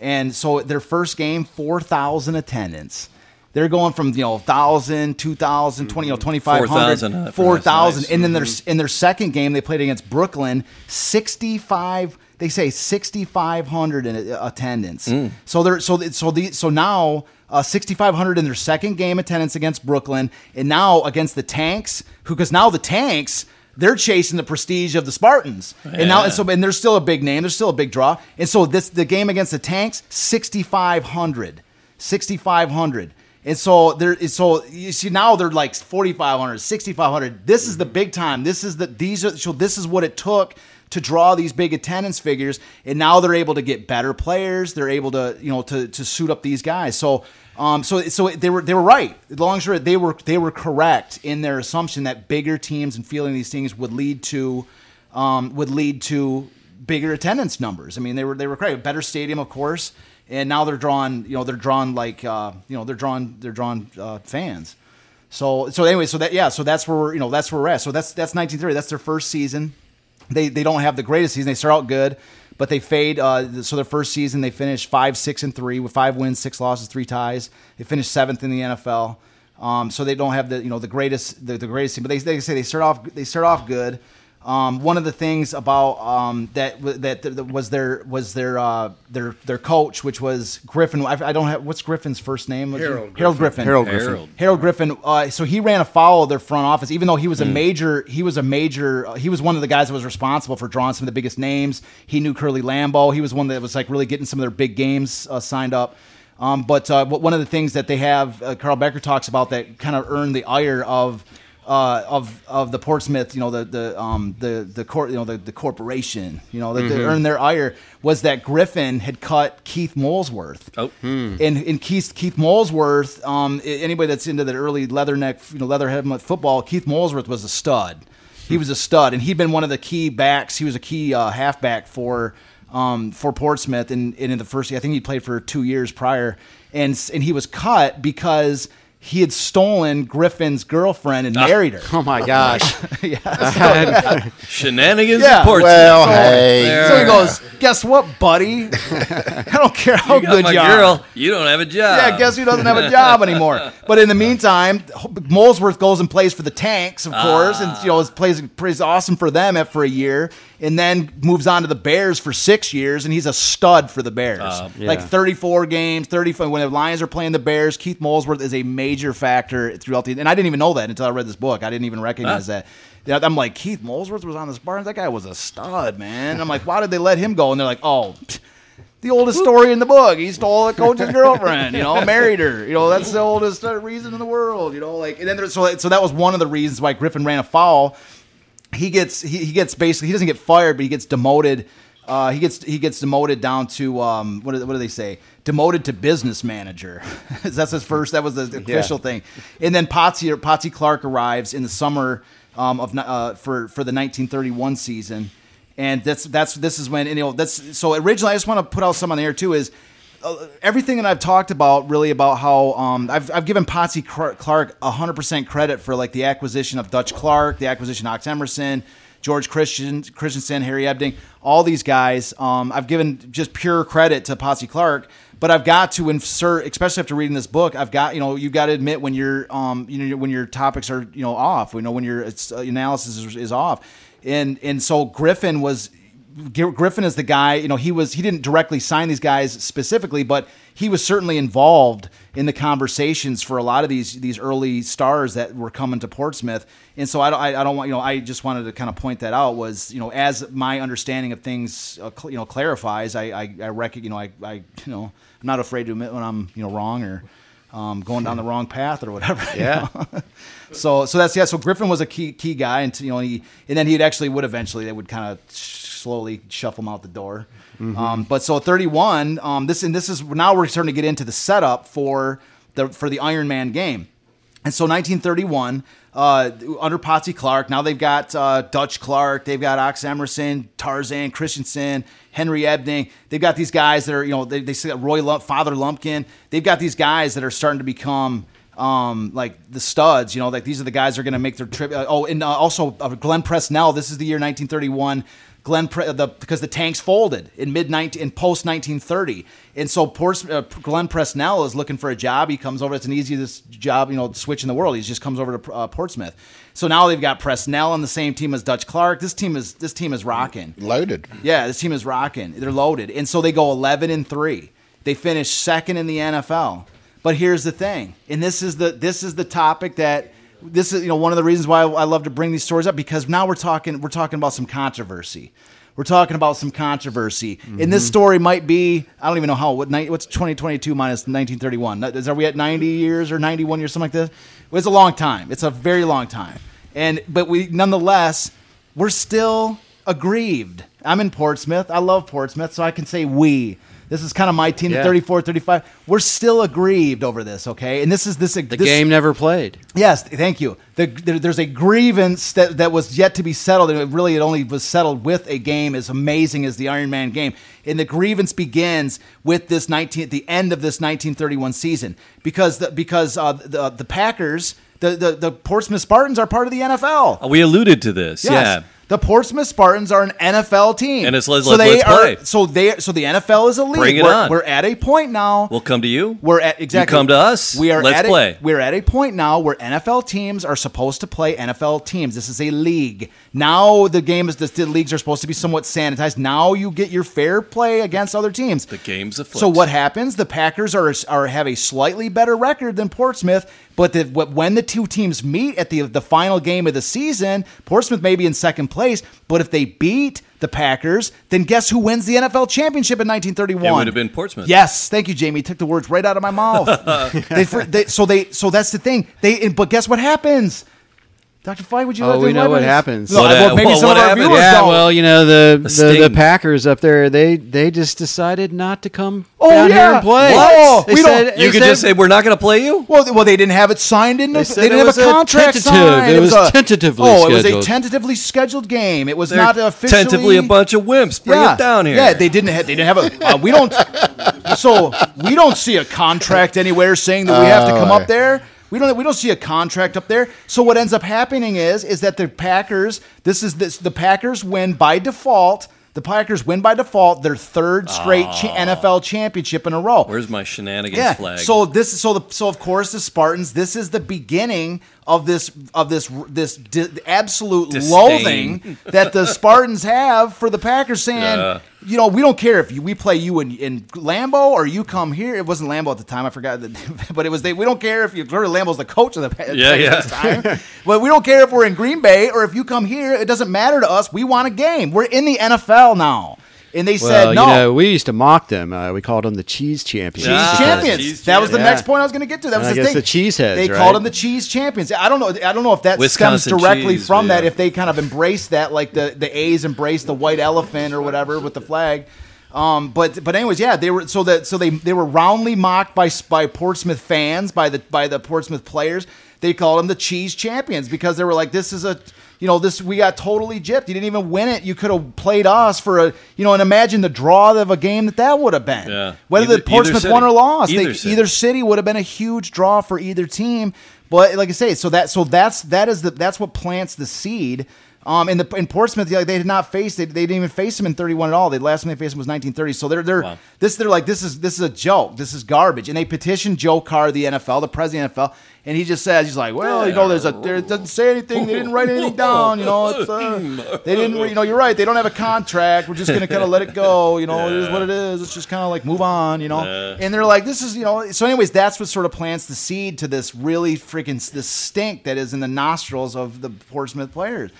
and so their first game, four thousand attendance. They're going from you know thousand, two thousand, twenty, you know twenty five 4,000, hundred, uh, four that's thousand, nice. and then their in their second game they played against Brooklyn, sixty five. They say sixty five hundred in attendance. So they're so so the so now uh, 6,500 in their second game attendance against Brooklyn, and now against the Tanks, who because now the Tanks they're chasing the prestige of the Spartans, and now and so and they're still a big name, they're still a big draw, and so this the game against the Tanks 6,500, 6,500. And so there so you see now they're like 4500, 6500. This is the big time. This is the these are so this is what it took to draw these big attendance figures and now they're able to get better players. They're able to, you know, to to suit up these guys. So um so so they were they were right. Long short they were they were correct in their assumption that bigger teams and feeling these things would lead to um would lead to bigger attendance numbers. I mean, they were they were great. Better stadium, of course, and now they're drawn. You know, they're drawing like uh, you know they're drawing they're drawing uh, fans. So so anyway, so that yeah, so that's where we're you know that's where we're at. So that's that's 1930. That's their first season. They they don't have the greatest season. They start out good, but they fade. Uh, so their first season, they finished five, six, and three with five wins, six losses, three ties. They finished seventh in the NFL. Um, so they don't have the you know the greatest the, the greatest team, but they, they say they start off they start off good. Um, one of the things about um, that, that that was their was their uh, their their coach, which was Griffen. I, I don't have what's Griffen's first name. Harold Harold Griffen. Harold Griffen. Harold. Harold Griffen. Uh, so he ran afoul of their front office, even though he was a major. He was a major. Uh, he was one of the guys that was responsible for drawing some of the biggest names. He knew Curly Lambeau. He was one that was like really getting some of their big games uh, signed up. Um, but uh, one of the things that they have, uh, Carl Becker talks about that kind of earned the ire of. Uh, of of the Portsmouth, you know the the um, the the court, you know the, the corporation, you know, that they earned their ire was that Griffen had cut Keith Molesworth. Oh. And, and Keith Keith Molesworth, um, anybody that's into the early leatherneck, you know, leather helmet football, Keith Molesworth was a stud. He was a stud, and he'd been one of the key backs. He was a key uh, halfback for um, for Portsmouth, and, and in the first, I think he played for two years prior, and and he was cut because he had stolen Griffen's girlfriend and ah, married her. Oh my gosh! (laughs) (laughs) (laughs) Shenanigans Yeah. in Portsmouth. Well, hey. There. So he goes, "Guess what, buddy? I don't care how you good you are." girl. You don't have a job. Yeah, guess who doesn't have a job anymore? But in the meantime, Molesworth goes and plays for the Tanks, of ah. course, and you know plays plays awesome for them for a year, and then moves on to the Bears for six years, and he's a stud for the Bears. Yeah. Like 34 games, 35. When the Lions are playing the Bears, Keith Molesworth is a major factor throughout the. And I didn't even know that until I read this book. I didn't even recognize that. Yeah, I'm like Keith Molesworth was on the Spartans. That guy was a stud, man. And I'm like, why did they let him go? And they're like, oh. pfft, the oldest story in the book. He stole a coach's girlfriend, you know, married her. You know, that's the oldest uh, reason in the world, you know, like and then there, so so that was one of the reasons why Griffen ran afoul. He gets he, he gets basically he doesn't get fired, but he gets demoted. Uh, he gets he gets demoted down to um, what do, what do they say? Demoted to business manager. (laughs) That's his first. That was the official thing. And then Potsy Potsy Clark arrives in the summer um, of uh, for for the 1931 season and that's that's this is when you know that's so originally I just want to put out some on the air too is uh, everything that I've talked about really about how um, I've, I've given Potsy Clark 100% credit for like the acquisition of Dutch Clark, the acquisition of Ox Emerson, George Christian, Christensen, Harry Ebding, all these guys. Um, I've given just pure credit to Potsy Clark, but I've got to insert, especially after reading this book, I've got you know you've got to admit when your um you know when your topics are you know off, you know when your uh, analysis is, is off, and and so Griffen was Griffen is the guy. You know, he was he didn't directly sign these guys specifically, but he was certainly involved in the conversations for a lot of these these early stars that were coming to Portsmouth. And so I don't I, don't want you know I just wanted to kind of point that out was you know as my understanding of things uh, cl- you know clarifies I I, I reckon you know I, I you know I'm not afraid to admit when I'm you know wrong or um, going down the wrong path or whatever. you Yeah. know? (laughs) so so that's yeah. So Griffen was a key key guy, and you know he and then he actually would eventually they would kind of slowly shuffle him out the door. Um, but so 31, um, this and this is now we're starting to get into the setup for the for the Iron Man game. And so 1931, uh, under Potsy Clark, now they've got uh, Dutch Clark, they've got Ox Emerson, Tarzan Christensen, Henry Ebding. They've got these guys that are, you know, they, they say Roy Lump, Father Lumpkin. They've got these guys that are starting to become um, like the studs, you know, like these are the guys that are going to make their trip. Uh, oh, and uh, also uh, Glenn Presnell. This is the year 1931. Glenn Pre- the because the tanks folded in mid 19 in post 1930, and so Ports, uh, Glenn Presnell is looking for a job. He comes over. It's an easiest job, you know, switch in the world. He just comes over to uh, Portsmouth. So now they've got Presnell on the same team as Dutch Clark. This team is this team is rocking. Loaded. Yeah, this team is rocking. They're loaded, and so they go 11 and three. They finish second in the NFL. But here's the thing, and this is the this is the topic that this is you know one of the reasons why I love to bring these stories up because now we're talking we're talking about some controversy. We're talking about some controversy, and this mm-hmm. story might be I don't even know how what what's 2022 minus 1931. Is are we at 90 years or 91 years something like this? It's a long time. It's a very long time, and but we nonetheless we're still aggrieved. I'm in Portsmouth. I love Portsmouth, so I can say we. This is kind of my team, the Yeah. 34, 35. We're still aggrieved over this, okay? And this is this The this, game never played. Yes, thank you. The, there, there's a grievance that, that was yet to be settled, and it really it only was settled with a game as amazing as the Iron Man game. And the grievance begins with this 19 the end of this 1931 season because the, because uh, the the Packers. The, the, the Portsmouth Spartans are part of the NFL. We alluded to this. Yes. Yeah. The Portsmouth Spartans are an NFL team, And it's let's- so they let's are play. so they so the NFL is a league. Bring it we're, on. we're at a point now. We'll come to you. We're at exactly. You come to us. We are Let's at a- play. we're at a point now where NFL teams are supposed to play NFL teams. This is a league. Now the game is the, the leagues are supposed to be somewhat sanitized. Now you get your fair play against other teams. The game's afoot. So what happens? The Packers are are have a slightly better record than Portsmouth, but the, when the two teams meet at the the final game of the season, Portsmouth may be in second place, but if they beat the Packers, then guess who wins the NFL championship in 1931? It would have been Portsmouth. Yes, thank you, Jamie. Took the words right out of my mouth. (laughs) they, they, so they, so that's the thing. They, but guess what happens? Dr. Feight, would you? Oh, like to we know what happens. No, What, well, uh, maybe what- some what of our happened? viewers Yeah, don't. well, you know the the, sting. the Packers up there, they they just decided not to come Oh, down here yeah. and play. What? They We don't- said- You they could said- just say we're not going to play you. Well, th- well, they didn't have it signed in. The, They They, said didn't have was a a contract tentative. signed. It was a- tentatively Oh, it was a tentatively scheduled game. It was They're not officially. tentatively a bunch of wimps. Bring yeah. it down here. Yeah, they didn't have. They didn't have a. Uh, we don't. So we don't see a contract anywhere saying that we have to come Oh, up there. We don't. We don't see a contract up there. So what ends up happening is is that the Packers. This is this. The Packers win by default. The Packers win by default their third straight cha- ah. NFL championship in a row. Where's my shenanigans Yeah. flag? So this, so the, so of course the Spartans. This is the beginning of this of this this di- absolute Disdain. loathing (laughs) that the Spartans have for the Packers, saying, Yeah. You know, we don't care if you, we play you in, in Lambeau or you come here. It wasn't Lambeau at the time. I forgot, the, (laughs) but it was. They, we don't care if you. Lambeau's the coach of the (laughs) Yeah, yeah. time. but we don't care if we're in Green Bay or if you come here. It doesn't matter to us. We want a game. We're in the NFL now. And they Well, said no. you know, we used to mock them. Uh, we called them the cheese champions. Cheese Ah, champions. cheese that was the champions. next point I was going to get to. That was I the guess thing. the cheeseheads, They right? called them the cheese champions. I don't know. I don't know if that Wisconsin stems directly cheese, from that. If they kind of embrace that, like the the A's embrace the white elephant or whatever with the flag. Um, but but anyways, yeah, they were so that so they they were roundly mocked by by Portsmouth fans by the by the Portsmouth players. They called them the cheese champions because they were like, this is a you know this we got totally gypped. You didn't even win it. You could have played us for a you know and imagine the draw of a game that that would have been. Yeah. Whether Either- the Portsmouth won or lost, they, Either city. either city would have been a huge draw for either team. But like I say, so that so that's that is the that's what plants the seed. Um, in the in Portsmouth, like they did not face they, they didn't even face him in 31 at all. The last time they faced him was 1930. So they're they're Wow. this they're like this is this is a joke. This is garbage. And they petitioned Joe Carr, the NFL, the president of the NFL, and he just says he's like, well, you know, there's a there it doesn't say anything. They didn't write anything down. You know, it's uh, they didn't. You know, you're right. They don't have a contract. We're just gonna kind of let it go. You know, it is what it is. It's just kind of like move on. You know, and they're like, this is you know. So, anyways, that's what sort of plants the seed to this really freaking this stink that is in the nostrils of the Portsmouth players.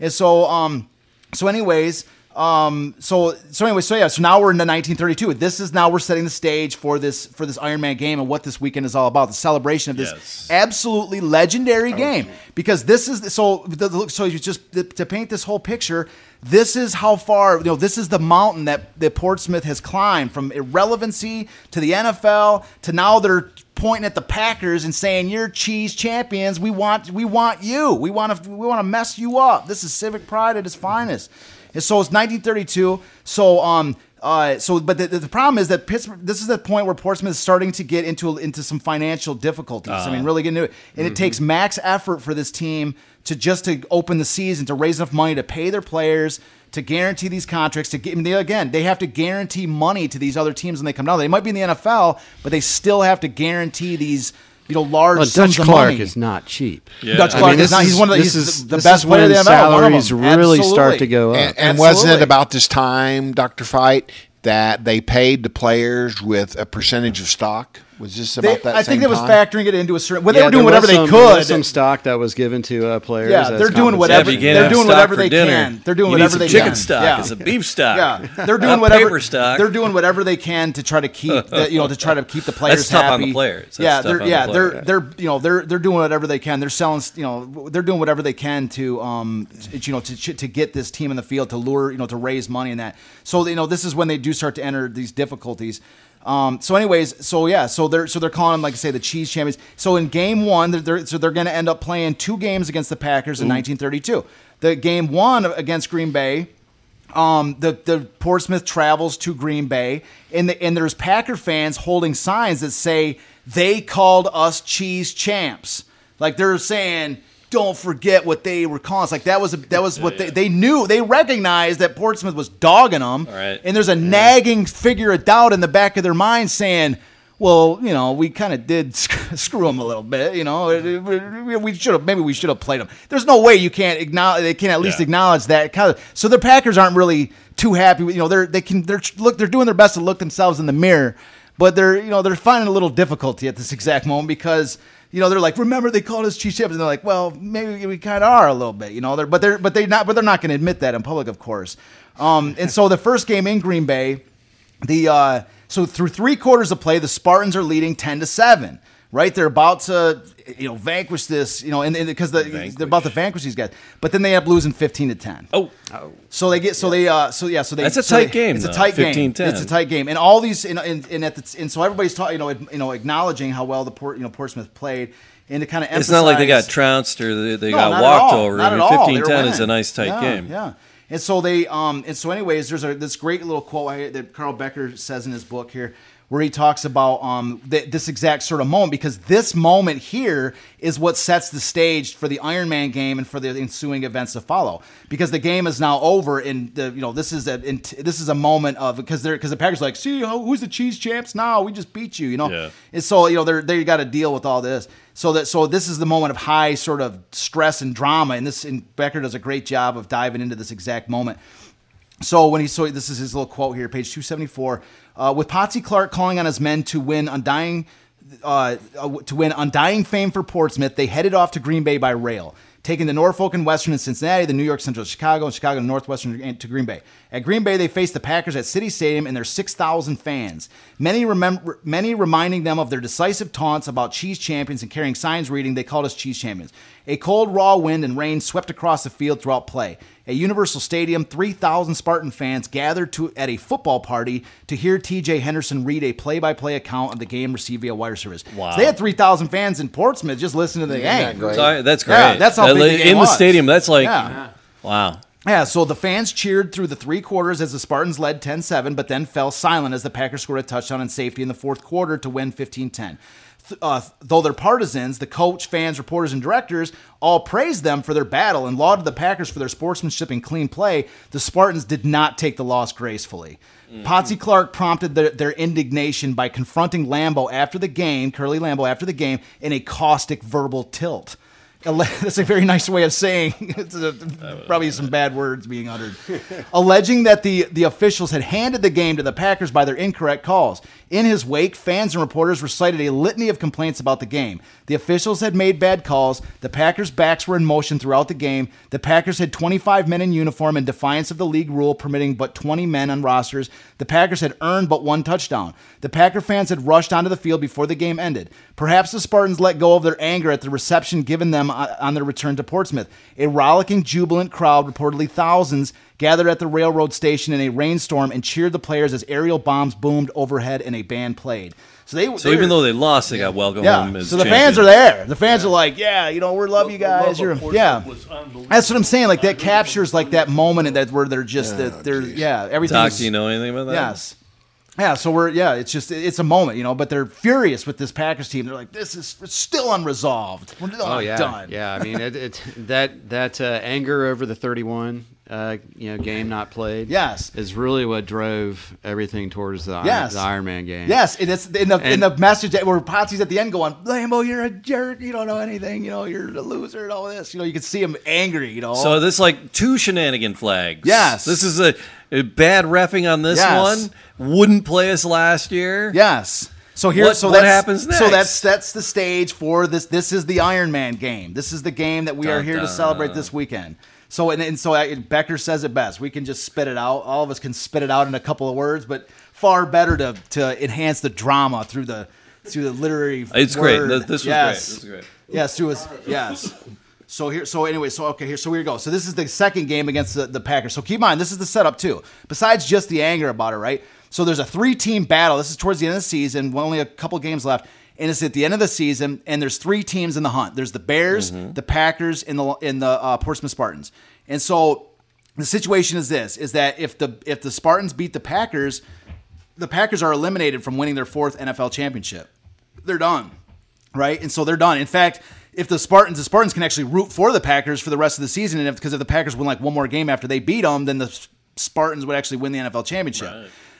And so, um, so anyways, um, so so anyway, so yeah, so now we're in the 1932. This is now we're setting the stage for this for this Iron Man game and what this weekend is all about. The celebration of this Yes. absolutely legendary game because this is so the, the- so you just to paint this whole picture. This is how far you know. This is the mountain that that Portsmouth has climbed from irrelevancy to the NFL to now they're pointing at the Packers and saying you're cheese champions. We want we want you. We want to we want to mess you up. This is civic pride at its finest. And so it's 1932. So um uh so but the, the problem is that Pittsburgh. This is the point where Portsmouth is starting to get into into some financial difficulties. I mean, really getting into it, and it takes max effort for this team to just to open the season to raise enough money to pay their players. To guarantee these contracts, to get I mean, they, again, they have to guarantee money to these other teams when they come down. They might be in the NFL, but they still have to guarantee these, you know, large Well, sums Dutch of Clark money. is not cheap. Yeah. Dutch I Clark mean, is this not. He's one of the, this he's is- the this best player in when the NFL. salaries them. really start to go up. And, and wasn't it about this time, Dr. Feight, that they paid the players with a percentage of stock? Was this They- that I same think they was factoring it into a certain. Well, they Yeah, were doing whatever was they some- there was could. Some stock that was given to uh, players. yeah, they're doing whatever. Yeah, can't they're doing whatever they dinner, can. They're doing you need whatever some they chicken can. stock. Yeah. It's a beef stock. Yeah, they're doing whatever. paper stock. They're doing whatever they can to try to keep (laughs) the, you know to try to keep the players tough on happy. the players. That's yeah, they're on the yeah they're players. they're you know they're they're doing whatever they can. They're selling you know they're doing whatever they can to um you know to to get this team in the field to lure you know to raise money and that. So you know this is when they do start to enter these difficulties. Um, so, anyways, so yeah, so they're so they're calling them like I say the cheese champions. So in game one, they're, they're so they're going to end up playing two games against the Packers in 1932. The game one against Green Bay, um, the the Portsmouth travels to Green Bay, and the, and there's Packer fans holding signs that say they called us cheese champs. Like they're saying, don't forget what they were calling. It's like that was that was what they, they knew. They recognized that Portsmouth was dogging them, right. and there's a nagging figure of doubt in the back of their mind saying. Well, you know, we kind of did (laughs) screw them a little bit. You know, we should have maybe we should have played them. There's no way you can't acknowledge. They can at least Yeah. acknowledge that. So the Packers aren't really too happy. with You know, they're they can they're look they're doing their best to look themselves in the mirror, but they're you know they're finding a little difficulty at this exact moment because you know they're like remember they called us cheese chips and they're like well maybe we kind of are a little bit you know they're but they're but they not but they're not going to admit that in public of course. Um, and so the first game in Green Bay, the uh, so through three quarters of play, the Spartans are leading ten to seven. Right, they're about to you know vanquish this you know and because the, they're about to vanquish these guys, but then they end up losing fifteen to ten. Oh, So they get so they uh so yeah so they That's a so tight they- game, It's a though, tight game. 15-10. It's a tight game, and all these and and, and at the, and so everybody's talking you know you know acknowledging how well the Port you know Portsmouth played and to kind of it's not like they got trounced or they, they no, got walked over. Not I mean, all. They were 15-10 is a nice tight Yeah, game. Yeah. And so they um and so anyways, there's a this great little quote that Carl Becker says in his book here where he talks about um th- this exact sort of moment because this moment here is what sets the stage for the Iron Man game and for the ensuing events to follow because the game is now over and the you know this is a in- this is a moment of because they're because the Packers are like see who's the cheese champs now we just beat you you know Yeah. and so you know they're they got to deal with all this. So that so this is the moment of high sort of stress and drama, and this and Becker does a great job of diving into this exact moment. So when he so this is his little quote here, page two seventy four. Uh, with Potsy Clark calling on his men to win undying uh, uh, to win undying fame for Portsmouth, they headed off to Green Bay by rail, taking the Norfolk and Western and Cincinnati, the New York Central Chicago, and Chicago Northwestern to Green Bay. At Green Bay, they faced the Packers at City Stadium and their 6,000 fans. Many many reminding them of their decisive taunts about cheese champions and carrying signs reading, "They called us cheese champions." A cold, raw wind and rain swept across the field throughout play. At Universal Stadium, 3,000 Spartan fans gathered to, at a football party to hear TJ Henderson read a play by play account of the game received via wire service. Wow. So they had 3,000 fans in Portsmouth just listening to the Isn't that game. great? So, that's great. Yeah, that's how Uh, big the game in the stadium. That's like Yeah. wow. Yeah, so the fans cheered through the three quarters as the Spartans led 10 7, but then fell silent as the Packers scored a touchdown in safety in the fourth quarter to win 15 10. Uh, though they're partisans, the coach, fans, reporters, and directors all praised them for their battle and lauded the Packers for their sportsmanship and clean play. The Spartans did not take the loss gracefully. Potsy Clark prompted their, their indignation by confronting Lambeau after the game, Curly Lambeau after the game, in a caustic verbal tilt. (laughs) That's a very nice way of saying (laughs) a, probably some bad words being uttered. (laughs) Alleging that the, the officials had handed the game to the Packers by their incorrect calls. In his wake, fans and reporters recited a litany of complaints about the game. The officials had made bad calls. The Packers' backs were in motion throughout the game. The Packers had 25 men in uniform in defiance of the league rule permitting but 20 men on rosters. The Packers had earned but one touchdown. The Packer fans had rushed onto the field before the game ended. Perhaps the Spartans let go of their anger at the reception given them on on their return to Portsmouth. A rollicking, jubilant crowd, reportedly thousands, gathered at the railroad station in a rainstorm and cheered the players as aerial bombs boomed overhead and a band played. So they So even though they lost, they got welcome yeah, home as so the champions. fans are there. The fans are like, yeah, you know, we love you The love guys. You're, yeah. That's what I'm saying. Like that captures like that moment that where they're just that they're yeah everything. Doc, do you know anything about that? Yes. Yeah, so we're yeah, it's just it's a moment, you know, but they're furious with this Packers team. They're like, this is still unresolved. We're not Oh yeah, done. yeah. I mean, it, it that that uh, anger over the 31, uh, you know, game not played. Yes. is really what drove everything towards the, Iron- Yes. the Iron Man game. Yes, and it's in the in the message that where Potsy's at the end going, Lambeau, you're a jerk. You don't know anything. You know, you're a loser and all this. You know, you can see him angry. You know. So this like two shenanigan flags. Yes. This is a, a Uh, bad refing on this Yes. one. Wouldn't play us last year. Yes. So here, What- so what happens So next? that's that's the stage for this. This is the Iron Man game. This is the game that we are Dun, here to celebrate this weekend. So and, and so I, Becker says it best. We can just spit it out. All of us can spit it out in a couple of words, but far better to to enhance the drama through the through the literary. It's great. word. Th- This was yes. great. This was great. Yes, through his yes. So here, so anyway, so okay, here, so here we go. So this is the second game against the, the Packers. So keep in mind, this is the setup too. Besides just the anger about it, right? So there's a three-team battle. This is towards the end of the season. with Only a couple games left, and it's at the end of the season. And there's three teams in the hunt. There's the Bears, the Packers, and the in the uh, Portsmouth Spartans. And so the situation is this: is that if the if the Spartans beat the Packers, the Packers are eliminated from winning their fourth NFL championship. They're done right? And so they're done. In fact, if the Spartans, the Spartans can actually root for the Packers for the rest of the season, and if because if the Packers win like one more game after they beat them, then the Spartans would actually win the NFL championship.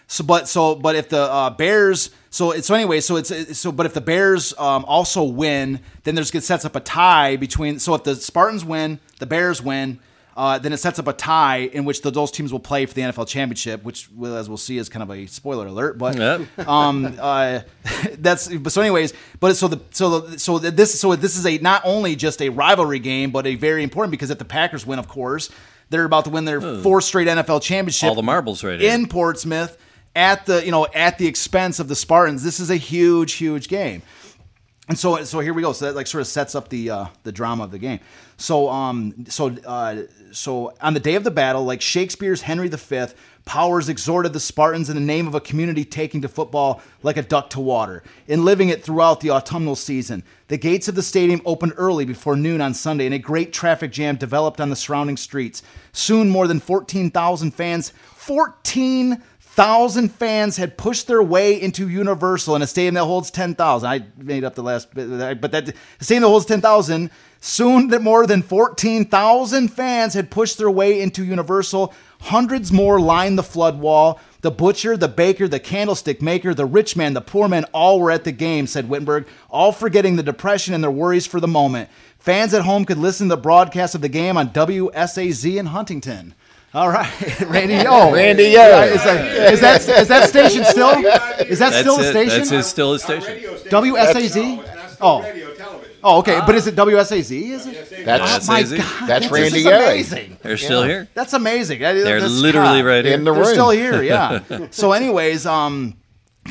So, but so, but if the uh, Bears, so it's so anyway, so it's it's- so, but if the Bears um, also win, then there's it sets up a tie between. So if the Spartans win, the Bears win. Uh, then it sets up a tie in which the, those teams will play for the NFL championship, which, as we'll see, is kind of a spoiler alert. But Yep. (laughs) um, uh, that's but so anyways, but so the so the, so this so this is a not only just a rivalry game, but a very important because if the Packers win, of course, they're about to win their fourth straight NFL championship. All the marbles right here. in Portsmouth at the you know at the expense of the Spartans. This is a huge, huge game. And so, so here we go. So that like sort of sets up the uh, the drama of the game. So, um, so, uh, so on the day of the battle, like Shakespeare's Henry V, Powers exhorted the Spartans in the name of a community taking to football like a duck to water, and living it throughout the autumnal season. The gates of the stadium opened early before noon on Sunday, and a great traffic jam developed on the surrounding streets. Soon, more than fourteen thousand fans, fourteen thousand fans had pushed their way into Universal in a stadium that holds ten thousand. I made up the last bit, but that the stadium that holds ten thousand. Soon, that more than fourteen thousand fans had pushed their way into Universal. Hundreds more lined the flood wall. The butcher, the baker, the candlestick maker, the rich man, the poor man, all were at the game, said Wittenberg, all forgetting the depression and their worries for the moment. Fans at home could listen to the broadcast of the game on WSAZ in Huntington. All right, (laughs) Randy. (laughs) Oh, Randy, yeah. Is that, is that is that station still? Is that That's still the it. station? That's his, still his Our station. Oh. radio station. WSAZ? No, it's Oh. Radio television. Oh, okay, but is it WSAZ? Is it? That's Oh my SAZ. God, That's this Randy is Gary. amazing. They're still here. That's amazing. That- They're that's- literally God. right here. in the room. They're room. still here, yeah. (laughs) so, anyways, um,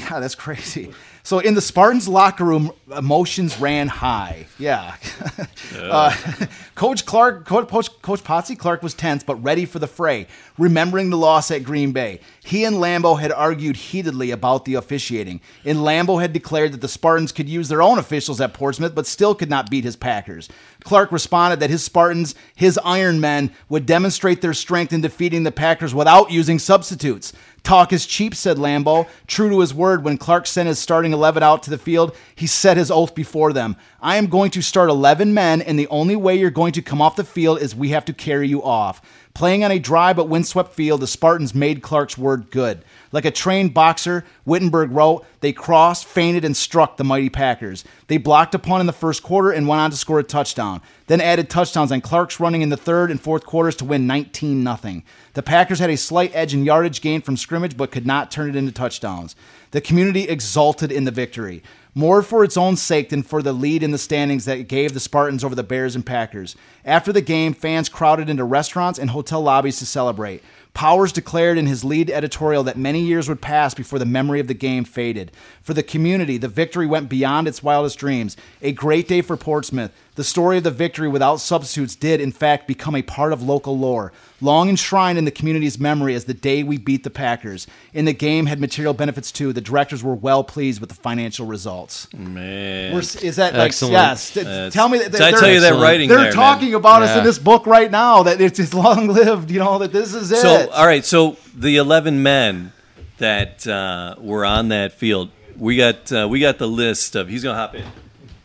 God, that's crazy. So, in the Spartans' locker room, emotions ran high. Yeah. (laughs) uh, (laughs) Coach Clark, Coach, Coach, Coach Potsy Clark was tense but ready for the fray, remembering the loss at Green Bay. He and Lambeau had argued heatedly about the officiating, and Lambeau had declared that the Spartans could use their own officials at Portsmouth but still could not beat his Packers. Clark responded that his Spartans, his Iron Men, would demonstrate their strength in defeating the Packers without using substitutes. Talk is cheap, said Lambeau. True to his word, when Clark sent his starting 11 out to the field, he set his oath before them. I am going to start 11 men, and the only way you're going to come off the field is we have to carry you off. Playing on a dry but windswept field, the Spartans made Clark's word good. Like a trained boxer, Wittenberg wrote, they crossed, feinted, and struck the mighty Packers. They blocked a punt in the first quarter and went on to score a touchdown. Then added touchdowns on Clark's running in the third and fourth quarters to win 19 0 The Packers had a slight edge in yardage gain from scrimmage, but could not turn it into touchdowns. The community exulted in the victory. More for its own sake than for the lead in the standings that gave the Spartans over the Bears and Packers. After the game, fans crowded into restaurants and hotel lobbies to celebrate. Powers declared in his lead editorial that many years would pass before the memory of the game faded. For the community, the victory went beyond its wildest dreams. A great day for Portsmouth. The story of the victory without substitutes did, in fact, become a part of local lore, long enshrined in the community's memory as the day we beat the Packers. And the game had material benefits too. The directors were well pleased with the financial results. Man. We're, is that like Excellent. yes? Th- That's- tell me that Did I they're- tell you that writing they're there, man? talking about us in this book right now that it's, it's long lived. You know that this is it. So, all right. So the eleven men that uh, were on that field, we got uh, we got the list of. He's gonna hop in.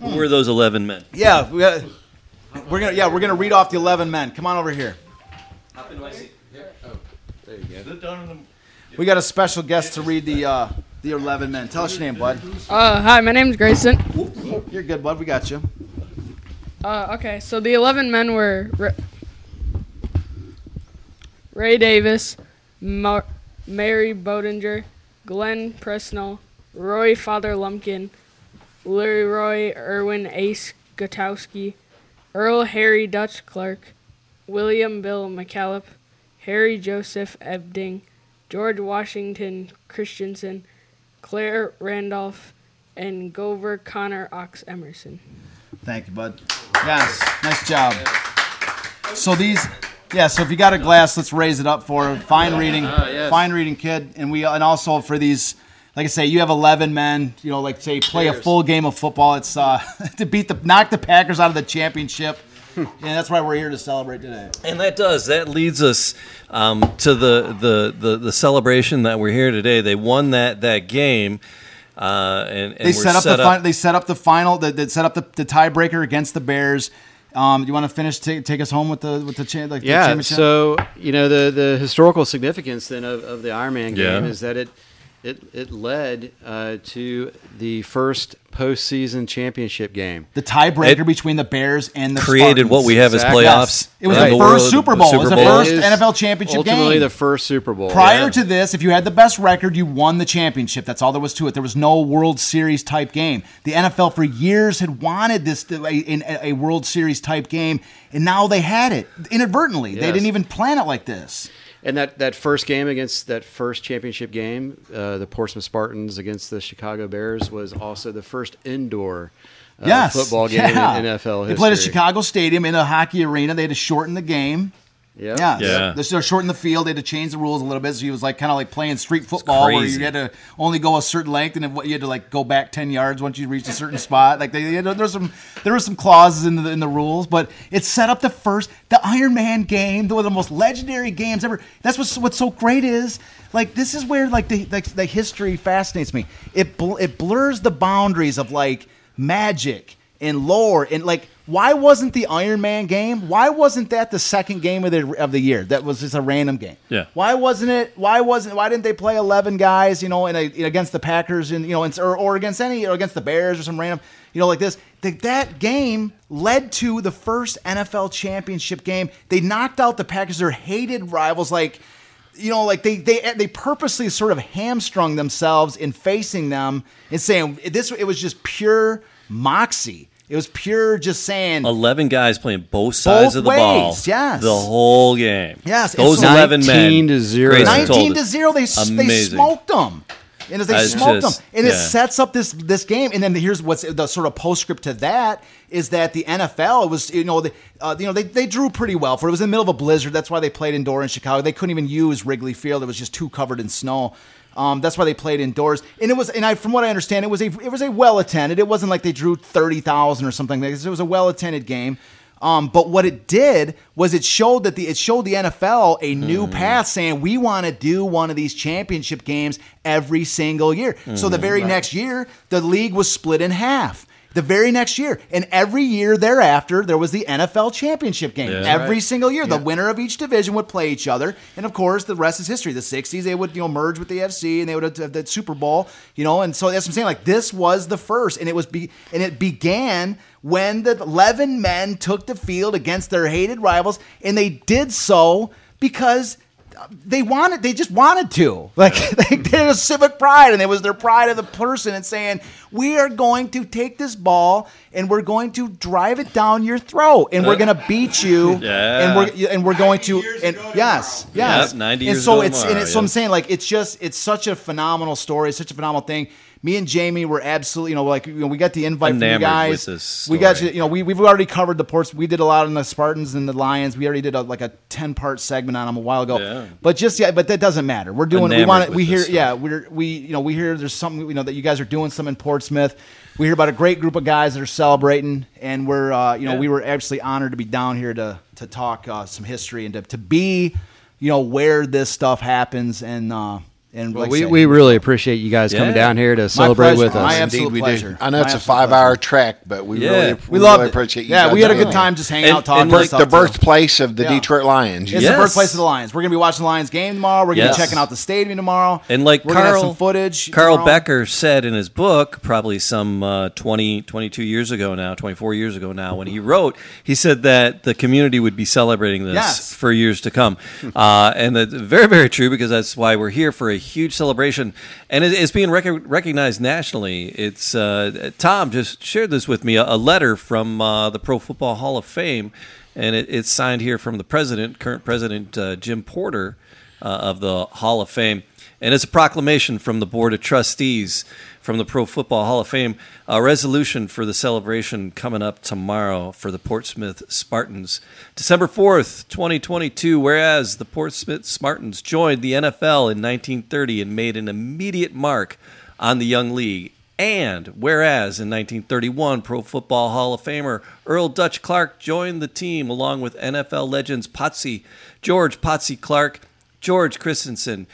Who were those eleven men? Yeah, we got, we're gonna yeah we're gonna read off the eleven men. Come on over here. We got a special guest to read the uh, the eleven men. Tell us your name, bud. Uh, hi, my name's Grayson. You're good, bud. We got you. Uh, okay, so the 11 men were Ra- Ray Davis, Mar- Mary Bodenger, Glenn Presnell, Roy Father Lumpkin, Larry Roy Irwin Ace Gutowski, Earl Harry Dutch Clark, William Bill McKalip, Harry Joseph Ebding, George Washington Christensen, Clare Randolph, and Grover Connor Ox Emerson. Thank you, bud. Yes, nice job. So these, yeah. So if you got a glass, let's raise it up for fine reading, fine reading kid, and we and also for these, like I say, you have eleven men. You know, like say play a full game of football. It's uh (laughs) to beat the knock the Packers out of the championship, (laughs) and that's why we're here to celebrate today. And that does that leads us um, to the, the the the celebration that we're here today. They won that that game. Uh, and, and They set up set the fin- they set up the final. They, they set up the, the tiebreaker against the Bears. Um, you want to finish? Take, take us home with the with the, cha- like, the Yeah. championship. So you know the the historical significance then of, of the Ironman game Yeah. is that it it it led uh, to the first postseason championship game. the tiebreaker It between the Bears and the created Spartans. what we have as Exactly. playoffs. Yes. It was in the the first Super Bowl. It was the first It is NFL championship game. ultimately game. the first Super Bowl. Prior Yeah. to this, if you had the best record, you won the championship. That's all there was to it. There was no World Series type game. The NFL for years had wanted this to, a, in a, a World Series type game, and now they had it inadvertently. They Yes. didn't even plan it like this. And that, that first game against that first championship game, uh, the Portsmouth Spartans against the Chicago Bears, was also the first indoor uh, yes, football game yeah. in NFL history. They played at Chicago Stadium in a hockey arena. They had to shorten the game. Yeah. Yeah, Yeah. They sort of shortened the field. They had to change the rules a little bit. So he was like kind of like playing street football, where you had to only go a certain length, and then what- you had to like go back ten yards once you reached a certain spot. Like they, they had, there's some there were some clauses in the in the rules, but it set up the first the Iron Man game, one of the most legendary games ever. That's what's what's so great is like this is where like the like the history fascinates me. It bl- it blurs the boundaries of like magic and lore and like why wasn't the Iron Man game? Why wasn't that the second game of the of the year? That was just a random game. Yeah. Why wasn't it? Why wasn't? Why didn't they play eleven guys? You know, in a, against the Packers and you know, and, or, or against any or against the Bears or some random, you know, like this. That that game led to the first NFL championship game. They knocked out the Packers. Their hated rivals, like you know, like they they they purposely sort of hamstrung themselves in facing them and saying this. It was just pure moxie. It was pure just saying. 11 guys playing both sides Both of the ball. ways, yes. The whole game. Yes, Those it's so- 11 men. 19 to zero. Grayson 19 to 0 they they smoked them and as they That's smoked just- them and it sets up this this game and then here's what's the sort of postscript to that is that the NFL was you know the, uh, you know they, they drew pretty well for it was in the middle of a blizzard that's why they played indoor in Chicago they couldn't even use Wrigley Field it was just too covered in snow um, that's why they played indoors, and it was, and I, from what I understand, it was a, it was a well attended. It wasn't like they drew thirty thousand or something like this. It was a well attended game. Um, but what it did was it showed that the it showed the NFL a new path, saying we want to do one of these championship games every single year. So the very next year, the league was split in half. The very next year, and every year thereafter, there was the NFL championship game. Yeah. every single year, the winner of each division would play each other, and of course, the rest is history. The '60s, they would you know merge with the AFC, and they would have the Super Bowl, you know, and so that's what I'm saying. Like this was the first, and it was be and it began when the 11 men took the field against their hated rivals, and they did so because they wanted they just wanted to. Like (laughs) they, mm-hmm. did a civic pride and it was their pride of the person and saying we are going to take this ball and we're going to drive it down your throat and we're going to beat you (laughs) Yeah. and we're and we're going to 90 and yes tomorrow. yes. Yep, 90 and so ago it's and tomorrow, it's so I'm saying like it's just it's such a phenomenal story such a phenomenal thing me and Jamie were absolutely, you know, like you know, we got the invite from you guys. We got you, you know, we we've already covered the ports. We did a lot on the Spartans and the Lions. We already did a, like a ten part segment on them a while ago. Yeah. But just yeah, but that doesn't matter. We're doing. we want to. We hear. Yeah, we're we you know we hear there's something you know that you guys are doing some in Portsmouth. We hear about a great group of guys that are celebrating, and we're uh, you know Yeah. we were absolutely honored to be down here to to talk uh, some history and to, to be you know where this stuff happens and uh, and Well, like we, said, we really appreciate you guys coming down here to my celebrate pleasure. with us. My Indeed, absolute we do. I know My it's a five pleasure. hour trek, but we Yeah. really We we loved really it. appreciate you. Yeah, guys we had a good time just hanging And- out, talking. and and like The birthplace of the Yeah. Detroit Lions. It's Yes. the birthplace of the Lions. We're gonna be watching the Lions game tomorrow. We're gonna Yes. be checking out the stadium tomorrow. And like we're gonna have Carl, some footage. Carl tomorrow. Becker said in his book, probably some uh, 20, 22 years ago now, 24 years ago now, when he wrote, he said that the community would be celebrating this Yes. for years to come. (laughs) uh, and that's very, very true because that's why we're here for a huge celebration. And it, it's being rec- recognized nationally. It's uh, Tom just shared this with me a, a letter from uh, the Pro Football Hall of Fame. And it, it's signed here from the president, current president uh, Jim Porter uh, of the Hall of Fame. And it's a proclamation from the Board of Trustees from the Pro Football Hall of Fame, a resolution for the celebration coming up tomorrow for the Portsmouth Spartans. December 4th, 2022, whereas the Portsmouth Spartans joined the NFL in 1930 and made an immediate mark on the young league. And whereas in 1931, Pro Football Hall of Famer Earl Dutch Clark joined the team along with NFL legends Potsy, George Potsy Clark, George Christensen,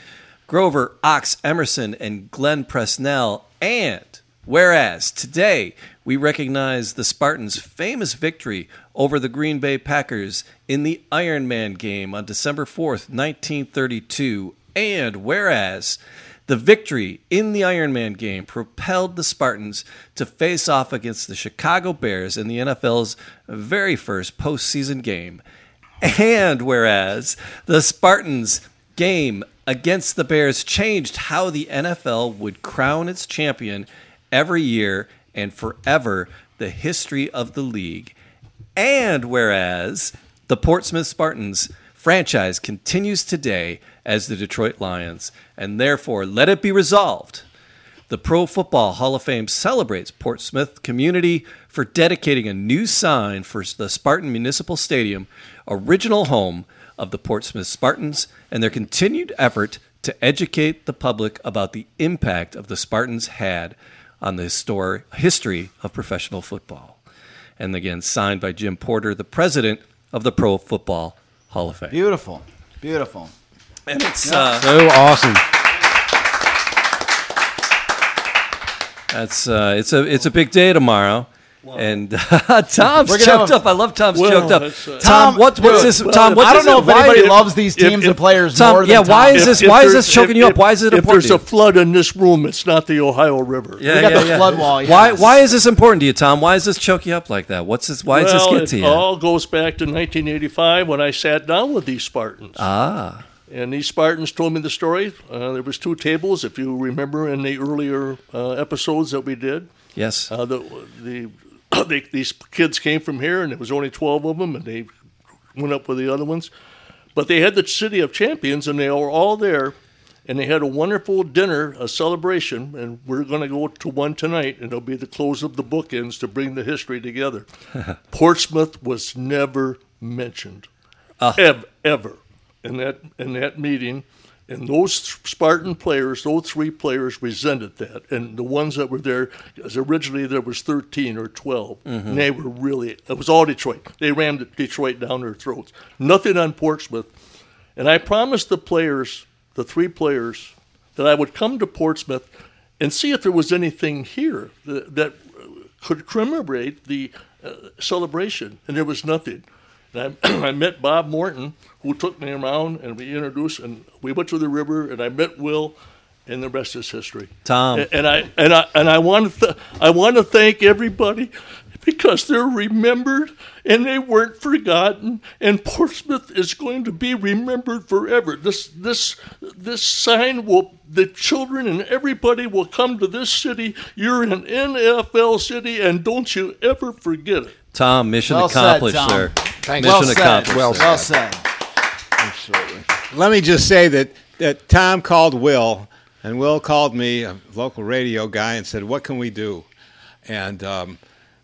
Grover, Ox, Emerson, and Glenn Presnell. And whereas today we recognize the Spartans' famous victory over the Green Bay Packers in the Iron Man game on December 4th, 1932. And whereas the victory in the Iron Man game propelled the Spartans to face off against the Chicago Bears in the NFL's very first postseason game. And whereas the Spartans game against the Bears changed how the NFL would crown its champion every year and forever the history of the league. And whereas the Portsmouth Spartans franchise continues today as the Detroit Lions, and therefore let it be resolved. The Pro Football Hall of Fame celebrates Portsmouth community for dedicating a new sign for the Spartan Municipal Stadium, original home of the Portsmouth Spartans, and their continued effort to educate the public about the impact of the Spartans had on the histor- history of professional football. And again, signed by Jim Porter, the president of the Pro Football Hall of Fame. Beautiful, beautiful. And it's uh, So awesome. that's uh, it's a it's a big day tomorrow. And (laughs) Tom's We're choked up. I love Tom's Well, choked up. uh, Tom, what, what's this? well, Tom, what's I don't know if anybody if- loves these teams if- and players Tom, more than yeah, Tom. why is this- why is this choking you up? Why is it If important there's a flood in this room, it's not the Ohio River. Yeah, We got yeah, the yeah. flood wall, Why yes. why is this important to you, Tom? Why is this choke you up like that? What's this? Why does well, this get to you? it all goes back to 1985 when I sat down with these Spartans. ah, And these Spartans told me the story. Uh, there was two tables, if you remember, in the earlier uh, episodes that we did. yes. Uh, the, the (coughs) they, these kids came from here, and there was only twelve of them, and they went up with the other ones. But they had the City of Champions, and they were all there, and they had a wonderful dinner, a celebration, and we're going to go to one tonight, and it'll be the close of the bookends to bring the history together. (laughs) Portsmouth was never mentioned, ah. ever, ever, in that in that meeting. And those Spartan players, those three players, resented that. And the ones that were there, because originally there was 13 or 12, and they were really, it was all Detroit. They rammed Detroit down their throats. Nothing on Portsmouth. And I promised the players, the three players, that I would come to Portsmouth and see if there was anything here that, that could commemorate the uh, celebration. And there was nothing. And I, (clears throat) I met Bob Morton, who took me around, and we introduced, and we went to the river, and I met Will, and the rest is history. Tom. And, and I and I and I want to th- I want to thank everybody because they're remembered and they weren't forgotten. And Portsmouth is going to be remembered forever. This this this sign will the children and everybody will come to this city. You're an NFL city, and don't you ever forget it. Tom, mission Well said, accomplished, Tom. sir. Thank mission you. well said. accomplished. Well. Well said. Absolutely. Let me just say that, that Tom called Will, and Will called me, a local radio guy, and said, What can we do? And um,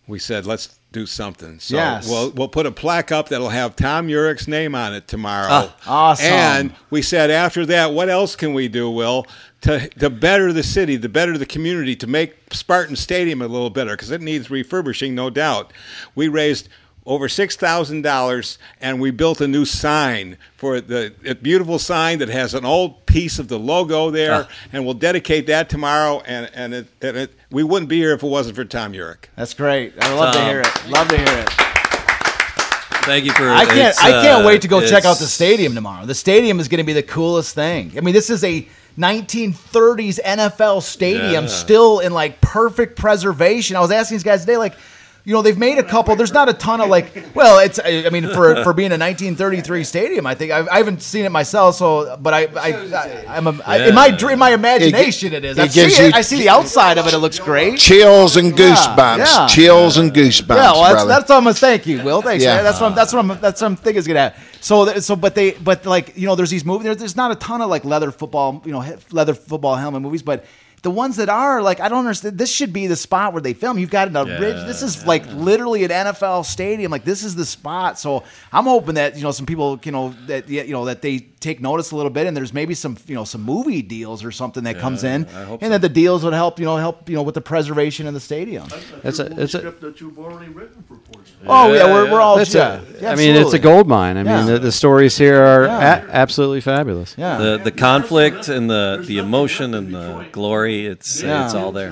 we said, Let's do something. So Yes. we'll, we'll put a plaque up that'll have Tom Eurich's name on it tomorrow. Ah, awesome. And we said, After that, what else can we do, Will? To, to better the city, to better the community, to make Spartan Stadium a little better, because it needs refurbishing, no doubt. We raised over six thousand dollars, and we built a new sign for the a beautiful sign that has an old piece of the logo there, Ah. and we'll dedicate that tomorrow. And and, it, and it, we wouldn't be here if it wasn't for Tom Eurich. That's great. I love to hear it. Love to hear it. Thank you for. I can't. I can't uh, wait to go check out the stadium tomorrow. The stadium is going to be the coolest thing. I mean, this is a 1930s NFL stadium, Yeah. still in like perfect preservation. I was asking these guys today, like. You know they've made a couple. There's not a ton of like. Well, it's. I I mean, for for being a 1933 stadium, I think I've, I haven't seen it myself. So, but I, I, I I'm a, I, in my dream, my imagination, it is. I it see gives it. I see the outside of it. It looks great. Chills and goosebumps. yeah. Chills and goosebumps, Yeah, well, that's, brother. that's what I'm gonna thank you, Will. Thanks. Yeah. man. That's what I'm, that's what I'm, that's what I'm thinking is gonna happen. So, so, but they, but like, you know, there's these movies. There's, there's not a ton of like leather football, you know, leather football helmet movies, but the ones that are like, I don't understand. This should be the spot where they film. You've got a ridge. This is like literally an NFL stadium. Like this is the spot. So I'm hoping that you know some people, you know, that you know that they take notice a little bit, and there's maybe some you know some movie deals or something that comes in, and so. that the deals would help you know help you know with the preservation of the stadium. That's a- it's a- script that you've already written for Portsmouth. Oh yeah, we're, we're all That's yeah, a, yeah, I mean, it's a absolutely. gold mine. I Yeah. mean, the, the stories here are Yeah. a- absolutely fabulous. Yeah. the the conflict and the the emotion and the glory. It's Yeah. it's all there.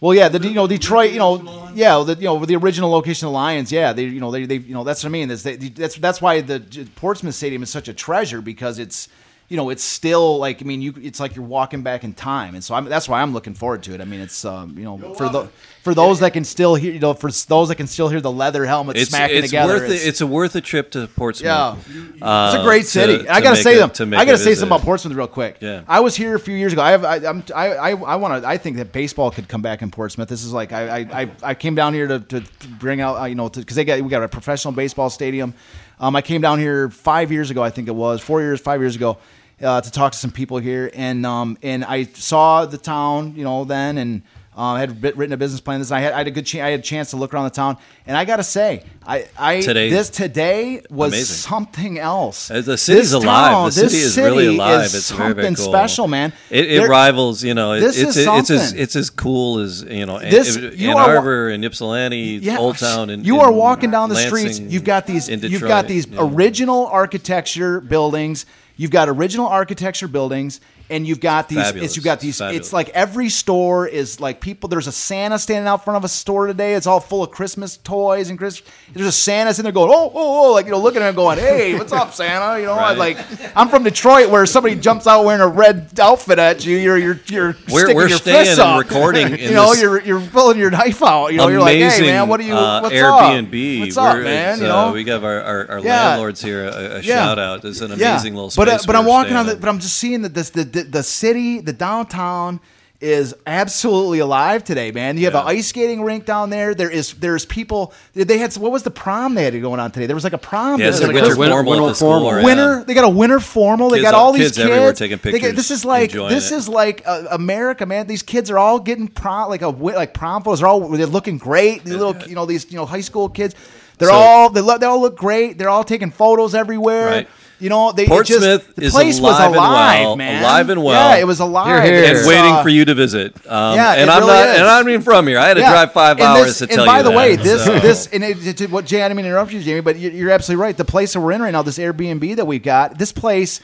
Well, yeah, the you know Detroit, you know, yeah, the you know the original location of the Lions, yeah, they you know they they you know that's what I mean. That's they, that's that's why the Portsmouth Stadium is such a treasure because it's you know it's still like I mean you it's like you're walking back in time, and so I'm, that's why I'm looking forward to it. I mean it's um you know for the for those that can still hear you know for those that can still hear the leather helmets It's smacking it's together. worth it. It's a worth a trip to Portsmouth. Yeah. Uh, It's a great city. to I gotta say a- them. to make I a gotta say visit. something about Portsmouth real quick. Yeah. I was here a few years ago. I have. I, I'm. I. I, I want to. I think that baseball could come back in Portsmouth. This is like. I. I. I, I came down here to, to bring out. Uh, you know, because they got we got a professional baseball stadium. Um, I came down here five years ago. I think it was four years, five years ago, uh, to talk to some people here, and um, and I saw the town. You know, then and. Uh, I had written a business plan. This I had, I had a good. Ch- I had a chance to look around the town, and I got to say, I, I Today- this today was Amazing. something else. Uh, the city's This alive. town, the city this is really alive. is it's very, very something cool. special, man. It, it rivals, you know. It, This it's is it's as something. it's as cool as you know. This- Ann, you Ann are Arbor and Ypsilanti, Yeah, Old Town, and you are walking down the streets. You've got these. in You've got these yeah. original architecture buildings. You've got original architecture buildings, and you've got these. Fabulous. It's, you've got these. Fabulous. It's like every store is like people. There's a Santa standing out front of a store today. It's all full of Christmas toys and Chris. There's a Santa sitting there going, oh, oh, oh, like you know, looking at him going, hey, what's up, Santa? You know, Right. like I'm from Detroit, where somebody jumps out wearing a red outfit at you. You're you're you're We're- sticking we're your staying and recording (laughs) you know, you're you're pulling your knife out. You know, you're like, hey man, what are you? uh, what's Airbnb. up? What's up, We're- man? You uh, know, we give our, our, our Yeah. landlords here a, a Yeah. shout out. It's an amazing little space. But uh, but I'm walking on the, but I'm just seeing that this the, the the city, the downtown is absolutely alive today, man. You have an ice skating rink down there. There is there's people. They had what was the prom they had going on today? There was like a prom. Yeah, it's there. a Like winter winter- formal winter the formal. or, winter. yeah. They got a winter formal. They Kids got all- all these kids everywhere kids taking They get- pictures, this is like this it. is like uh, America, man. These kids are all getting prom like a like prom photos. They're all they're looking great. These little you know these you know high school kids. They're So- all they look they all look great. They're all taking photos everywhere. Right. You know, they Portsmouth just, the is place alive was and alive, well, man. alive and well. Yeah, it was alive. Here, here. and waiting uh, for you to visit. Um, yeah, and it I'm really not, is. and I'm even from here. I had to yeah. drive five And hours this- to and by you the that, way, this so. this and it, to what Jay, I didn't mean to interrupt you, Jamie, but you- you're absolutely right. The place that we're in right now, this Airbnb that we've got, this place,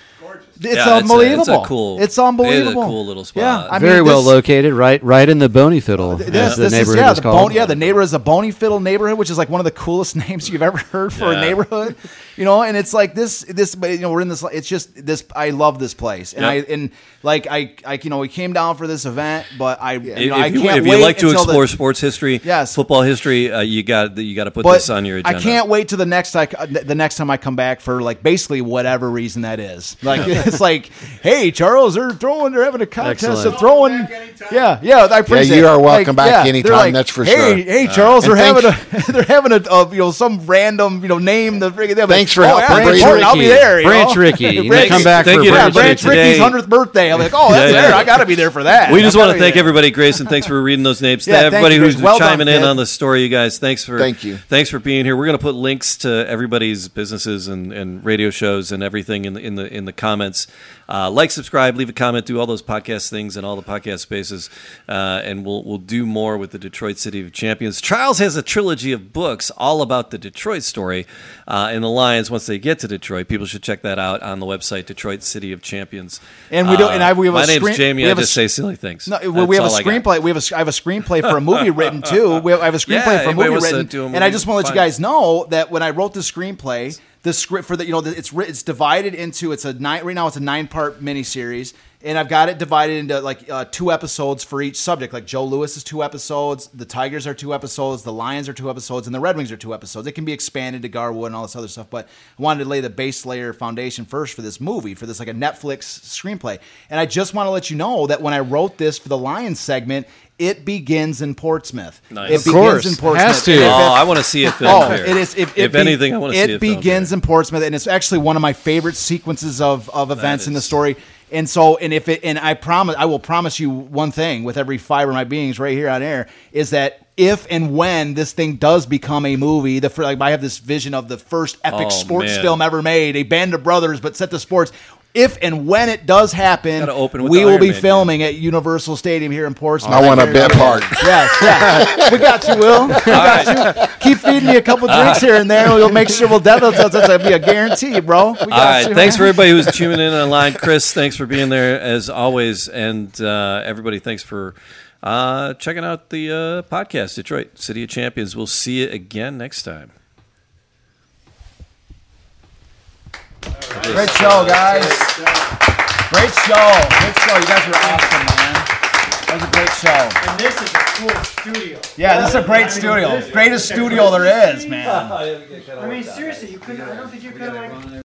it's Yeah, it's a- it's a unbelievable. cool- It's it is a unbelievable. cool little spot. Yeah, I Very mean, well this- located, right, right in the Boneyfiddle, This, as the this is neighborhood yeah, is the called. bone, yeah, the neighborhood is a Boneyfiddle neighborhood, which is like one of the coolest (laughs) names you've ever heard for Yeah. a neighborhood. You know, and it's like this, this, but, you know, we're in this. It's just this. I love this place, and Yep. I and like I, I, you know, we came down for this event, but I, you if, know, I if you, can't if wait you like to until the- explore sports history, Yes. football history, uh, you got you got to put but this on your agenda. I can't wait to the next like uh, the next time I come back for like basically whatever reason that is. Like (laughs) it's like, hey Charles, they're throwing, they're having a contest of throwing. Yeah, yeah, I appreciate. you are welcome Like, back yeah, anytime, like, that's for hey, sure. Hey Charles, And they're having thanks- a (laughs) they're having a, uh, you know some random you know name the friggin' they're like, Thanks for oh, helping yeah, bring I'll be there. you Branch know? Rickey. (laughs) You Branch- come back Thank for you, Branch Branch Rickey's hundredth birthday. I'm like, oh, that's Yeah, there. yeah. I got to be there for that. We just want gotta thank there. everybody, Grayson. Thanks for (laughs) reading those names. Yeah, everybody who's guys. Well done, chiming in on the story, you guys. Thanks for Thank you. Thanks for being here. We're going to put links to everybody's businesses and, and radio shows and everything in the in the in the comments. Uh, like, subscribe, leave a comment, do all those podcast things and all the podcast spaces, uh, and we'll we'll do more with the Detroit City of Champions. Charles has a trilogy of books all about the Detroit story uh, and the Lions. Once they get to Detroit, people should check that out on the website Detroit City of Champions. And we don't- and I- we have a my name's screen- Jamie. I have a just say silly things. No, well, we have a That's all I got. screenplay. We have a, I have a screenplay for a movie (laughs) written too. We have, I have a screenplay Yeah, for a movie written, a and I just want to let you guys know that when I wrote the screenplay, the script for the you know it's it's divided into it's a nine right now it's a nine part miniseries. And I've got it divided into like uh, two episodes for each subject. Like Joe Louis is two episodes, the Tigers are two episodes, the Lions are two episodes, and the Red Wings are two episodes. It can be expanded to Gar Wood and all this other stuff. But I wanted to lay the base layer foundation first for this movie, for this like a Netflix screenplay. And I just want to let you know that when I wrote this for the Lions segment, it begins in Portsmouth. Nice. It Of begins course. in Portsmouth. Has to. And Oh, it- I want to see it filmed Oh, here. it is. If, if be- anything, I want to see a film. it. begins here. in Portsmouth, and it's actually one of my favorite sequences of, of events in the story. And so, and if it, and I promise, I will promise you one thing with every fiber of my beings right here on air is that if and when this thing does become a movie, the like I have this vision of the first epic Oh, sports man. film ever made, a band of brothers, but set to sports. If and when it does happen, open we will Iron be Man filming at Universal Stadium here in Portsmouth. I want a Very bit part. Yes, yeah. we got you, Will. (laughs) We got you. Keep feeding me a couple drinks here and there. And We'll make sure we'll definitely. That's, that's be a guarantee, bro. We got All right. you, Thanks for man. everybody who's tuning in online. Chris, thanks for being there as always. And uh, everybody, thanks for uh, checking out the uh, podcast, Detroit City of Champions. We'll see you again next time. Great show, guys. Great show. Great show. You guys were awesome, man. That was a great show. And this is a cool studio. Yeah, this is a great studio. Greatest studio there is, man. I mean, seriously, you couldn't. I don't think you could have like